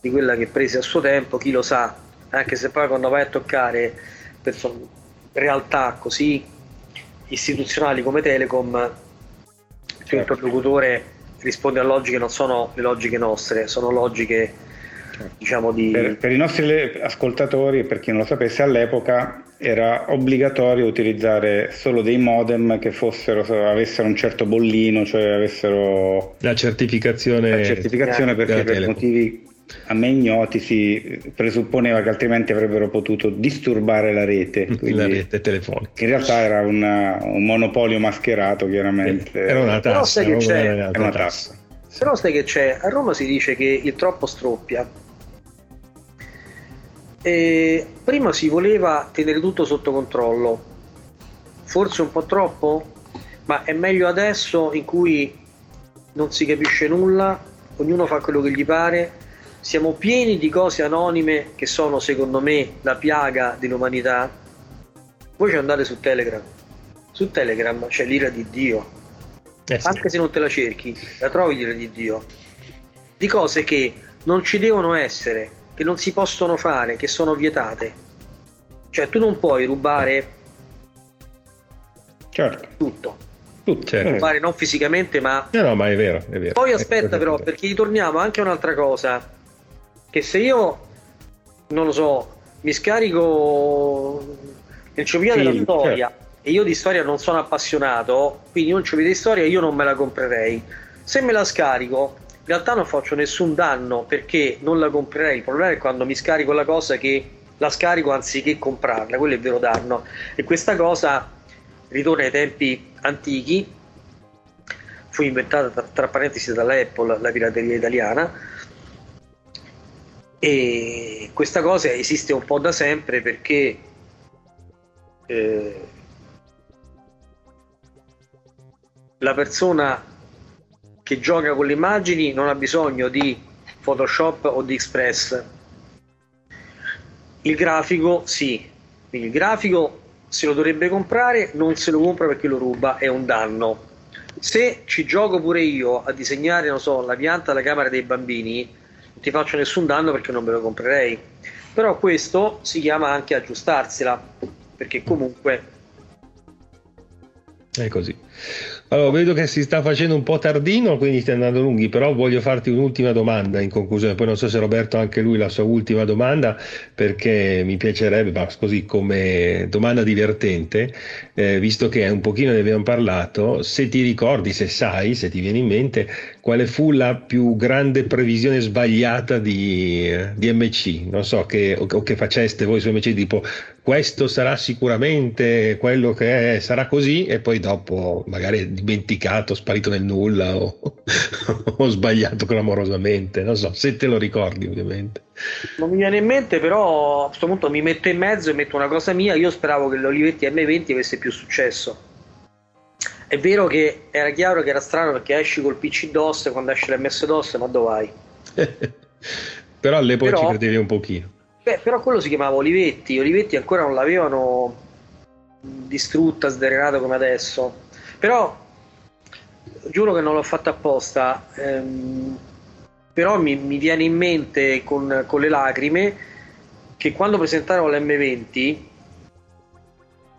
di quella che prese a suo tempo, chi lo sa, anche se poi quando vai a toccare person- realtà così istituzionali come Telecom, il certo. interlocutore risponde a logiche che non sono le logiche nostre, sono logiche certo. diciamo di... Per, per i nostri ascoltatori, per chi non lo sapesse, all'epoca era obbligatorio utilizzare solo dei modem che fossero, avessero un certo bollino, cioè avessero la certificazione, la certificazione perché per motivi a me ignoti si presupponeva che altrimenti avrebbero potuto disturbare la rete. La rete telefonica. In realtà era una, un monopolio mascherato, chiaramente. Era una tassa. Però sai che c'è, era una tassa. Però sai che c'è, a Roma si dice che il troppo stroppia e prima si voleva tenere tutto sotto controllo, forse un po' troppo, ma è meglio adesso in cui non si capisce nulla, ognuno fa quello che gli pare, siamo pieni di cose anonime che sono secondo me la piaga dell'umanità. Voi ci andate su Telegram, su Telegram c'è l'ira di Dio, eh sì. anche se non te la cerchi, la trovi l'ira di Dio, di cose che non ci devono essere che non si possono fare, che sono vietate. Cioè tu non puoi rubare certo. tutto. tutto certo. Rubare non fisicamente, ma... No, no, ma è vero, è vero. Poi aspetta però, perché ritorniamo anche a un'altra cosa, che se io, non lo so, mi scarico l'enciclopedia sì, della storia certo. e io di storia non sono appassionato, quindi l'enciclopedia di storia io non me la comprerei. Se me la scarico in realtà non faccio nessun danno perché non la comprerei. Il problema è quando mi scarico la cosa che la scarico anziché comprarla, quello è il vero danno. E questa cosa ritorna ai tempi antichi fu inventata tra, tra parentesi dalla Apple la pirateria italiana e questa cosa esiste un po' da sempre perché eh, la persona che gioca con le immagini non ha bisogno di Photoshop o di Express. Il grafico sì. Il grafico se lo dovrebbe comprare non se lo compra perché lo ruba è un danno. Se ci gioco pure io a disegnare non so la pianta alla camera dei bambini ti faccio nessun danno perché non me lo comprerei però questo si chiama anche aggiustarsela perché comunque è così allora, vedo che si sta facendo un po' tardino, quindi stai andando lunghi, però voglio farti un'ultima domanda in conclusione. Poi non so se Roberto anche lui la sua ultima domanda, perché mi piacerebbe, ma così come domanda divertente, eh, visto che un pochino ne abbiamo parlato, se ti ricordi, se sai, se ti viene in mente, quale fu la più grande previsione sbagliata di, di MC? Non so, che, o, o che faceste voi su MC, tipo questo sarà sicuramente quello che è, sarà così, e poi dopo magari dimenticato, sparito nel nulla o, o sbagliato clamorosamente, non so, se te lo ricordi ovviamente. Non mi viene in mente, però a questo punto mi metto in mezzo e metto una cosa mia, io speravo che l'Olivetti M20 avesse più successo. È vero che era chiaro che era strano perché esci col PC DOS quando esce l'MS DOS, ma dove vai? però all'epoca però, ci credevi un pochino. Beh, però quello si chiamava Olivetti, Olivetti ancora non l'avevano distrutta, sdrenata come adesso. Però giuro che non l'ho fatta apposta, ehm, però mi, mi, viene in mente con, con, le lacrime che quando presentarono l'M20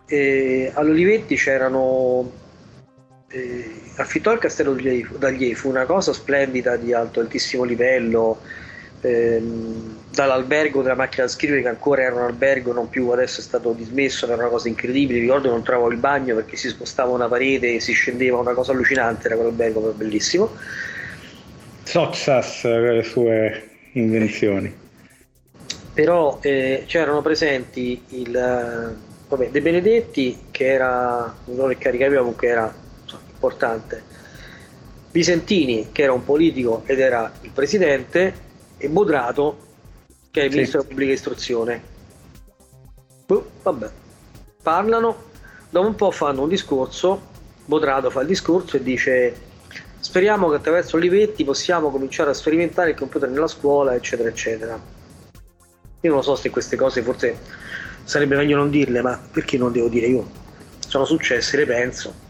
eh, all'Olivetti c'erano affittò il castello d'Aglie fu una cosa splendida di alto altissimo livello ehm, dall'albergo della macchina da scrivere che ancora era un albergo non più adesso è stato dismesso era una cosa incredibile. Ricordo che non trovavo il bagno perché si spostava una parete e si scendeva una cosa allucinante era quell'albergo bellissimo. Soxas le sue invenzioni. Però eh, c'erano presenti il vabbè, De Benedetti che era non caricaviva comunque era importante Visentini che era un politico ed era il presidente e Bodrato che è il sì. ministro della pubblica istruzione. Boh, vabbè, parlano, dopo un po' fanno un discorso, Bodrato fa il discorso e dice speriamo che attraverso Olivetti possiamo cominciare a sperimentare il computer nella scuola, eccetera, eccetera. Io non so se queste cose forse sarebbe meglio non dirle, ma perché non devo dire io? Sono successe, le penso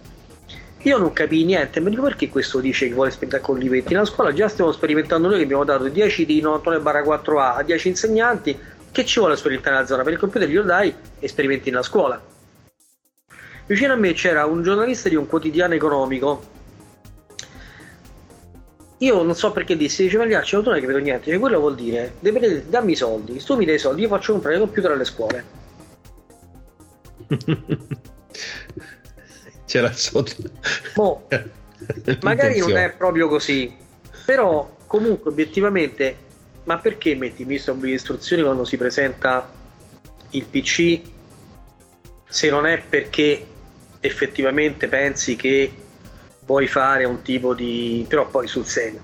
io non capii niente, ma dico perché questo dice che vuole sperimentare con Olivetti? Nella scuola già stiamo sperimentando noi che abbiamo dato 10 di 98 barra 4A a 10 insegnanti, che ci vuole sperimentare nella zona? Per il computer glielo dai e sperimenti nella scuola. Vicino a me c'era un giornalista di un quotidiano economico. Io non so perché dissi, diceva Magliacci, non è che vedo niente, cioè, quello vuol dire, dammi i soldi, se tu mi dai i soldi, io faccio comprare il computer alle scuole. c'era sotto. Boh, magari non è proprio così, però comunque obiettivamente, ma perché metti il ministro di istruzioni quando si presenta il PC se non è perché effettivamente pensi che vuoi fare un tipo di... però poi sul serio.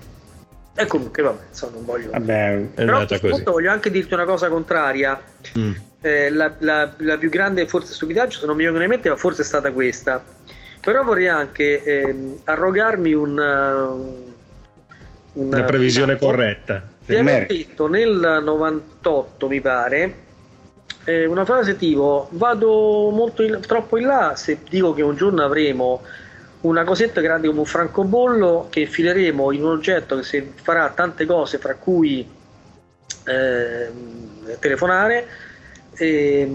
E comunque vabbè, insomma, non voglio... Vabbè, però a questo punto voglio anche dirti una cosa contraria. Mm. Eh, la, la, la, più grande forse stupidaggio, se non mi viene in mente, ma forse è stata questa però vorrei anche eh, arrogarmi un, una, una previsione una, corretta. Di aver detto nel 98, mi pare, eh, una frase tipo vado molto in, troppo in là se dico che un giorno avremo una cosetta grande come un francobollo che infileremo in un oggetto che si farà tante cose, fra cui eh, telefonare. Eh,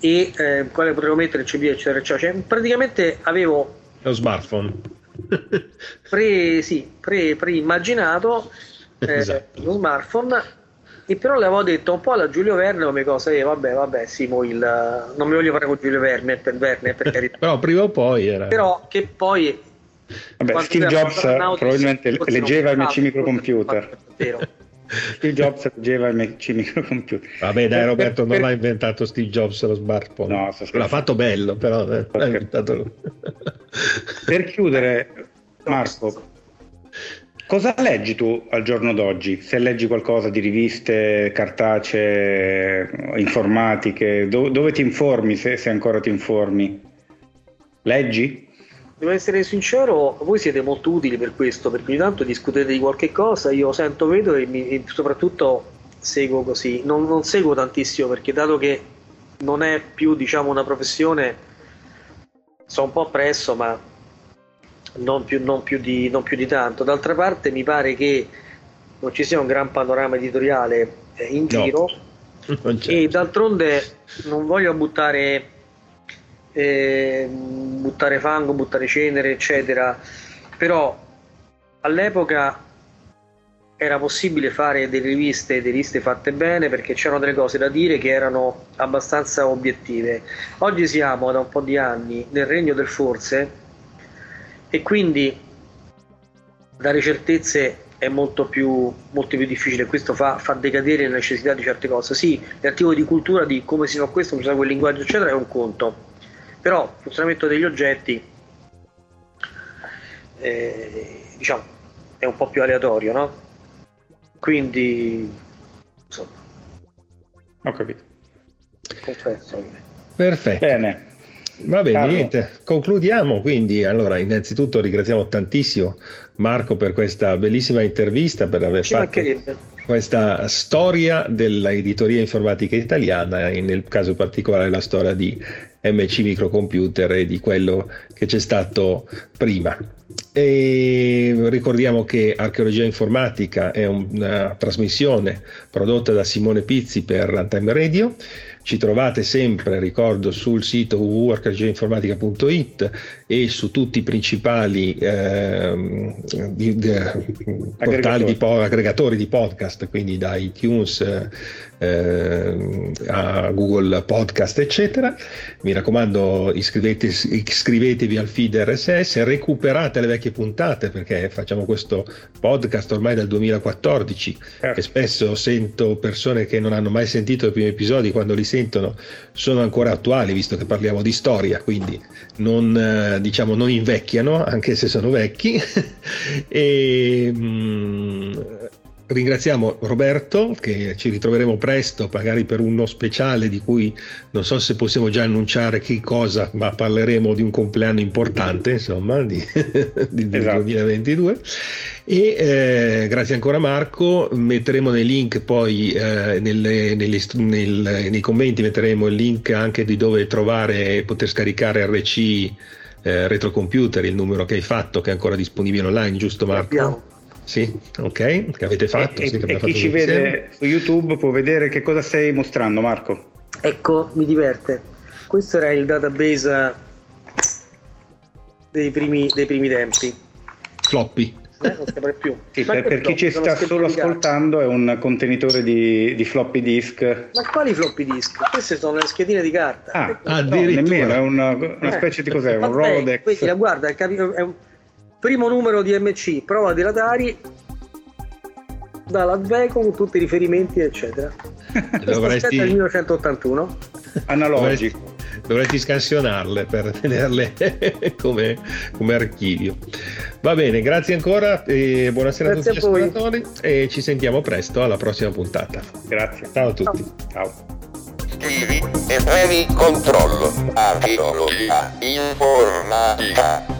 e eh, quale potevo mettere CB eccetera eccetera. Cioè, praticamente avevo lo smartphone. pre, sì, pre, pre-immaginato eh, esatto. lo smartphone e però le avevo detto un po' alla Giulio Verne come cosa e vabbè vabbè sì il, non mi voglio fare con Giulio Verne per, Verne, per carità. Però prima o poi era però che poi vabbè, Steve Jobs probabilmente leggeva il MC microcomputer. vero Steve Jobs leggeva il MC microcomputer. Vabbè, dai, Roberto, non l'ha inventato Steve Jobs lo smartphone. No, l'ha fatto bello, però l'ha inventato per chiudere, Marco, cosa leggi tu al giorno d'oggi? Se leggi qualcosa di riviste cartacee, informatiche, do- dove ti informi se, se ancora ti informi? Leggi? Devo essere sincero, voi siete molto utili per questo, perché ogni tanto discutete di qualche cosa, io sento, vedo e, mi, e soprattutto seguo così. Non, non, seguo tantissimo perché dato che non è più diciamo una professione, sono un po' appresso, ma non più, non, più di, non più, di, tanto. D'altra parte mi pare che non ci sia un gran panorama editoriale eh, in giro no, e d'altronde non voglio buttare eh, buttare fango, buttare cenere, eccetera. Però all'epoca era possibile fare delle riviste, delle riviste fatte bene perché c'erano delle cose da dire che erano abbastanza obiettive. Oggi siamo da un po' di anni nel regno del forse e quindi dare certezze è molto più, molto più difficile. Questo fa, fa, decadere la necessità di certe cose. Sì, l'articolo di cultura di come si fa questo, come si fa quel linguaggio, eccetera, è un conto però il funzionamento degli oggetti eh, diciamo è un po' più aleatorio no? quindi insomma ho capito confesso perfetto bene Va bene, Carlo. niente, concludiamo quindi. Allora, innanzitutto ringraziamo tantissimo Marco per questa bellissima intervista, per aver Ci fatto questa storia dell'editoria informatica italiana e nel caso particolare la storia di MC Microcomputer e di quello che c'è stato prima. E ricordiamo che Archeologia Informatica è una trasmissione prodotta da Simone Pizzi per Runtime Radio ci trovate sempre, ricordo, sul sito www.archeologiainformatica.it e su tutti i principali eh, di, di, portali di po- aggregatori di podcast, quindi da iTunes eh, a Google Podcast, eccetera. Mi raccomando, iscrivetevi al feed RSS, recuperate le vecchie puntate perché facciamo questo podcast ormai dal 2014 certo. e spesso sento persone che non hanno mai sentito i primi episodi quando li sentono sono ancora attuali visto che parliamo di storia, quindi non, eh, diciamo, non invecchiano anche se sono vecchi. e, mh, mm, ringraziamo Roberto che ci ritroveremo presto magari per uno speciale di cui non so se possiamo già annunciare che cosa ma parleremo di un compleanno importante insomma di, di esatto. 2022 e eh, grazie ancora Marco metteremo nei link poi eh, nelle, nelle, nel, nei commenti metteremo il link anche di dove trovare e poter scaricare RC eh, retrocomputer il numero che hai fatto che è ancora disponibile online giusto Marco? Abbiamo sì, ok, che avete fatto. E, sì, e chi ci vede su YouTube può vedere che cosa stai mostrando, Marco. Ecco, mi diverte. Questo era il database dei primi, dei primi tempi. Floppy. Eh, non più. Sì, per, per chi ci sta solo ascoltando è un contenitore di, di, floppy disk. Ma quali floppy disk? Queste sono le schedine di carta. Ah, ah no, nemmeno, è una, una specie di cos'è? Un Rolodex. Quindi, guarda, è un primo numero di MC, prova di Radari, dall'Adveco con tutti i riferimenti, eccetera. Dovresti... del 1981. Analogi. Dovresti, dovresti scansionarle per tenerle come, come, archivio. Va bene, grazie ancora e buonasera grazie a tutti gli ascoltatori e ci sentiamo presto alla prossima puntata. Grazie. Ciao a tutti. Ciao. Scrivi e premi controllo. Archeologia informatica.